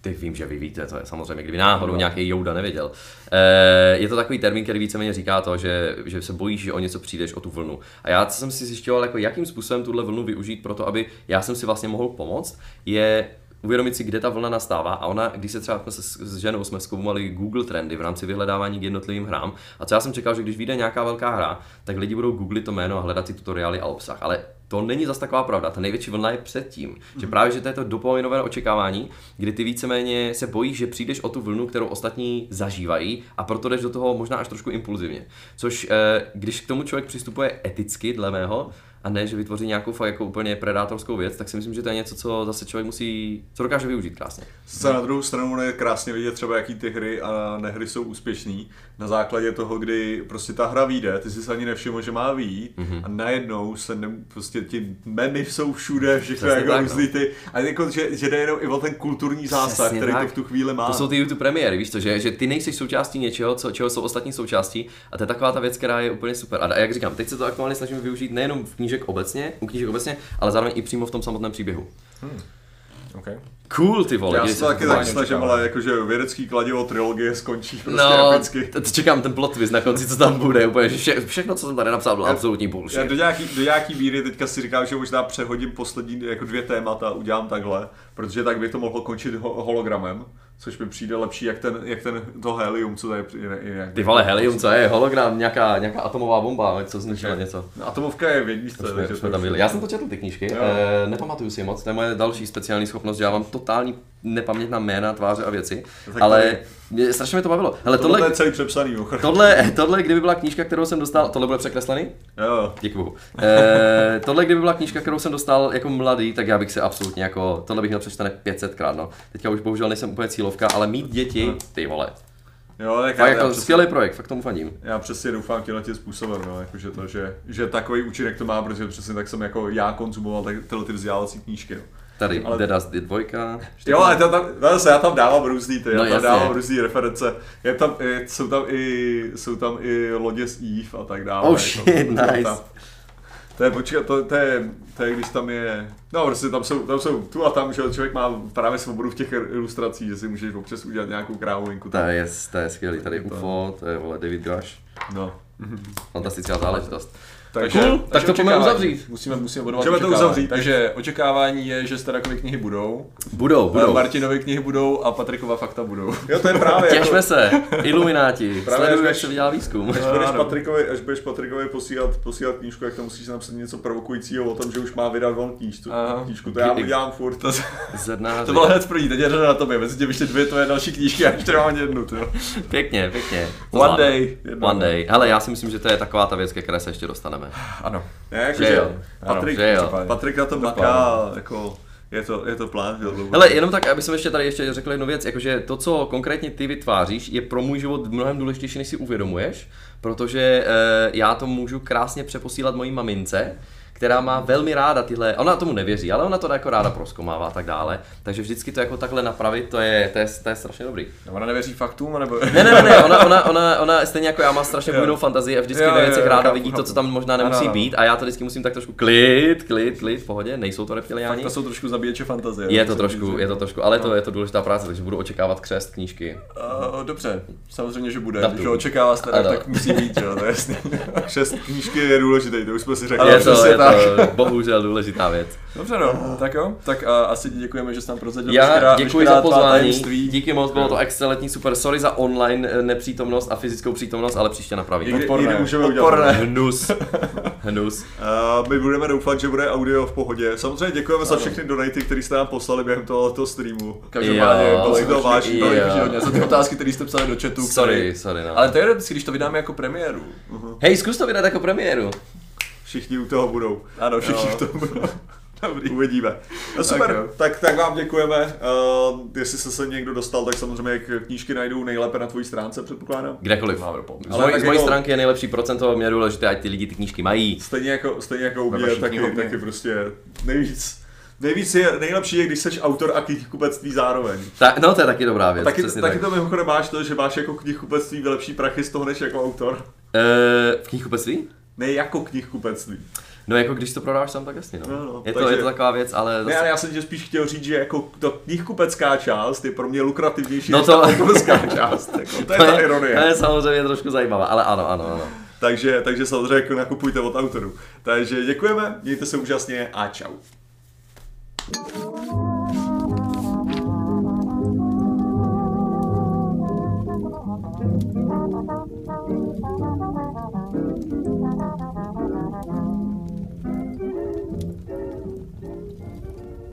Teď vím, že vy víte, to je samozřejmě, kdyby náhodou nějaký Jouda nevěděl. Eh, je to takový termín, který víceméně říká to, že, že se bojíš, že o něco přijdeš, o tu vlnu. A já co jsem si zjišťoval, jako jakým způsobem tuhle vlnu využít pro to, aby já jsem si vlastně mohl pomoct, je uvědomit si, kde ta vlna nastává a ona, když se třeba s s ženou jsme zkoumali Google trendy v rámci vyhledávání k jednotlivým hrám a co já jsem čekal, že když vyjde nějaká velká hra, tak lidi budou googlit to jméno a hledat si tutoriály a obsah, ale to není zas taková pravda. Ta největší vlna je předtím. Mm. Že právě, že to je to dopaminové očekávání, kdy ty víceméně se bojíš, že přijdeš o tu vlnu, kterou ostatní zažívají a proto jdeš do toho možná až trošku impulzivně. Což, eh, když k tomu člověk přistupuje eticky, dle mého, a ne, že vytvoří nějakou fakt jako úplně predátorskou věc, tak si myslím, že to je něco, co zase člověk musí, co dokáže využít krásně. Se na druhou stranu je krásně vidět třeba, jaký ty hry a nehry jsou úspěšný na základě toho, kdy prostě ta hra vyjde, ty jsi se ani nevšiml, že má vyjít Mhm. mm-hmm. a najednou se ne, prostě ti memy jsou všude, všechno jako tak, různý no. ty, a jako, že, že jde jenom i o ten kulturní zásah, Přesně který tak. to v tu chvíli má. To jsou ty YouTube premiéry, víš to, že, že ty nejsi součástí něčeho, co, čeho jsou ostatní součástí a to je taková ta věc, která je úplně super. A jak říkám, teď se to aktuálně snažíme využít nejenom v knížek obecně, u knížek obecně, ale zároveň i přímo v tom samotném příběhu. Okay. Cool ty vole, Já se to taky tak snažím, ale jakože vědecký kladivo trilogie skončí prostě No, epicky. t- čekám ten plot twist na konci, co tam bude, úplně, že vše, všechno, co jsem tady napsal, bylo absolutní Já bullshit. do nějaký, do nějaký míry teďka si říkám, že možná přehodím poslední jako dvě témata a udělám takhle, protože tak by to mohlo končit ho- hologramem, což mi přijde lepší, jak ten, jak ten to helium, co tady je, je jak Ty vole, helium, co je, hologram, nějaká, nějaká atomová bomba, co zničila něco. Atomovka je v jedničce, Jsme, takže jsme tam byli. Já jsem to četl ty knížky, Jo. e, nepamatuju si je moc, to je moje další speciální schopnost, že já mám totální nepaměť na jména, tváře a věci, Tak ale mě, strašně mi to bavilo. Hele, Tohle tohle, je celý přepsaný, (laughs) tohle, tohle, kdyby byla knížka, kterou jsem dostal, tohle bude překreslený? Jo, Díky bohu. E, tohle, kdyby byla knížka, kterou jsem dostal jako mladý, tak já bych se absolutně jako, tohle bych měl přečtené 500 krát, no. Teďka už bohužel nejsem úplně cílovka, ale mít děti, ty vole. jo, tak Fakt já, jako já, přesně, skvělý projekt, fakt tomu fandím. já přesně doufám tímhle tím způsobem, no, jakože to, že, že takový účinek to má, protože přesně tak jsem jako já konzumoval tak, tyhle ty vzdělávací knížky. No. Tady Ale-. Dedas je dvojka. Jo, ale to tam, zase já tam dávám různý ty, já No tam jasně. dávám různý reference. Je tam, i, jsou, tam i, jsou tam i lodě z Eve a tak dále. Oh shit, Jako, nice. Tam, to je, počkat, to, to, je, to je, když tam je, no prostě tam jsou, tam jsou tu a tam, že člověk má právě svobodu v těch ilustracích, že si můžeš občas udělat nějakou krávovinku. To je, to je skvělý, tady UFO, to je vole David Gash. No. Fantastická záležitost. Takže, Cool, tak to pojďme uzavřít. Musíme, musíme bodovat Můžeme to uzavřít. Takže očekávání je, že Starakovy knihy budou, Budou, budou. budou. Martinovy knihy budou a Patrikova fakta budou. (laughs) jo, to je právě. jako- Těšme se, ilumináti, (laughs) jak až- se vydělá výzkum. Až budeš, Ano. Patrikovi, až budeš Patrikovi posílat, posílat knížku, jak tam musíš napsat něco provokujícího o tom, že už má vydat von knížku. Knížku. To já udělám furt. To. To bylo hned první, teď je řada na tobě, mezi těmi ještě dvě tvoje další knížky a ještě ani jednu, jo. Pěkně, pěkně. To One day. One day. Hele, já si myslím, že to je taková ta věc, ke které se ještě dostaneme. Ano. ne, jako, Že že jo. Patrik, Že jo. Patrik na to To maká, plán. jako, je to, je to plán, že jo. Hele, jenom tak, aby jsem ještě tady ještě řekl jednu věc, jakože to, co konkrétně ty vytváříš, je pro můj život mnohem důležitější, než si uvědomuješ, protože eh, já to můžu krásně přeposílat mojí mamince, která má velmi ráda tyhle, ona tomu nevěří, ale ona to jako ráda proskomává a tak dále, takže vždycky to jako takhle napravit, to je, to je, to je strašně dobrý. No, Ona nevěří faktům, nebo... Ne, ne, ne, ona, ona, (laughs) ona, ona, stejně jako já má strašně bujnou fantazii a vždycky Jo, ve věcech jo, ráda chápu, vidí to, co tam možná nemusí ano. být a já to vždycky musím tak trošku klid, klid, klid, v pohodě, nejsou to reptiliáni. To jsou trošku zabíječe fantazie. Je to trošku, je to trošku, ale to je to důležitá práce, takže budu očekávat křest knížky. Uh, dobře, samozřejmě, že bude. Datum. Když ho očekává tak musí být, jo, to je jasný. (laughs) Šest knížky je důležitý, to už jsme si řekli. Je to, je tak. to bohužel důležitá věc. Dobře no, tak jo, tak a, asi ti děkujeme, že jsi nám prozradil Já veškerá, děkuji veškerá za pozvání, díky moc, bylo to excelentní, super, sorry za online eh, nepřítomnost a fyzickou přítomnost, ale příště napravím. Někdy, Odporné. někdy můžeme udělat. Odporné. Hnus, (laughs) hnus. Uh, my budeme doufat, že bude audio v pohodě. Samozřejmě děkujeme za všechny donaty, které jste nám poslali během tohoto streamu. Každopádně, si to váží, za ty otázky, které jste psali do chatu. Sorry, sorry, no. Ale to je když to vydáme jako premiéru. Hej, zkus to vydat jako premiéru. Všichni u toho budou. Ano, všichni Jo. v tom budou. (laughs) Dobrý. Uvidíme. No super, Tak jo. tak, tak, vám děkujeme. Uh, jestli se se někdo dostal, tak samozřejmě k- knížky najdou nejlépe na tvojí stránce, předpokládám. Kdekoliv. Popis. Z, Ale mojí, tak z mojí jako- stránky je nejlepší procento, mě je důležité, ať ty lidi ty knížky mají. Stejně jako, stejně jako u mě, taky, knihovně. taky prostě nejvíc. Nejvíc je, nejlepší je, když jsi autor a knihkupectví zároveň. Ta, no to je taky dobrá věc, Taky, přesně taky tak. to mimochodem máš to, že máš jako knihkupectví lepší prachy z toho, než jako autor. Eh, v knihkupectví? Ne jako knihkupectví. No jako když to prodáš sám, tak jasně no. No, no, je, to, takže- je to taková věc, ale Ne, zase... ale já jsem tě spíš chtěl říct, že jako to knihkupecká část je pro mě lukrativnější No než to- ta autorská (laughs) část. Jako, to je ta ironie. To je samozřejmě trošku zajímavá, ale ano, ano, ano. Takže, takže samozřejmě jako nakupujte od autorů. Takže děkujeme, mějte se úžasně a čau.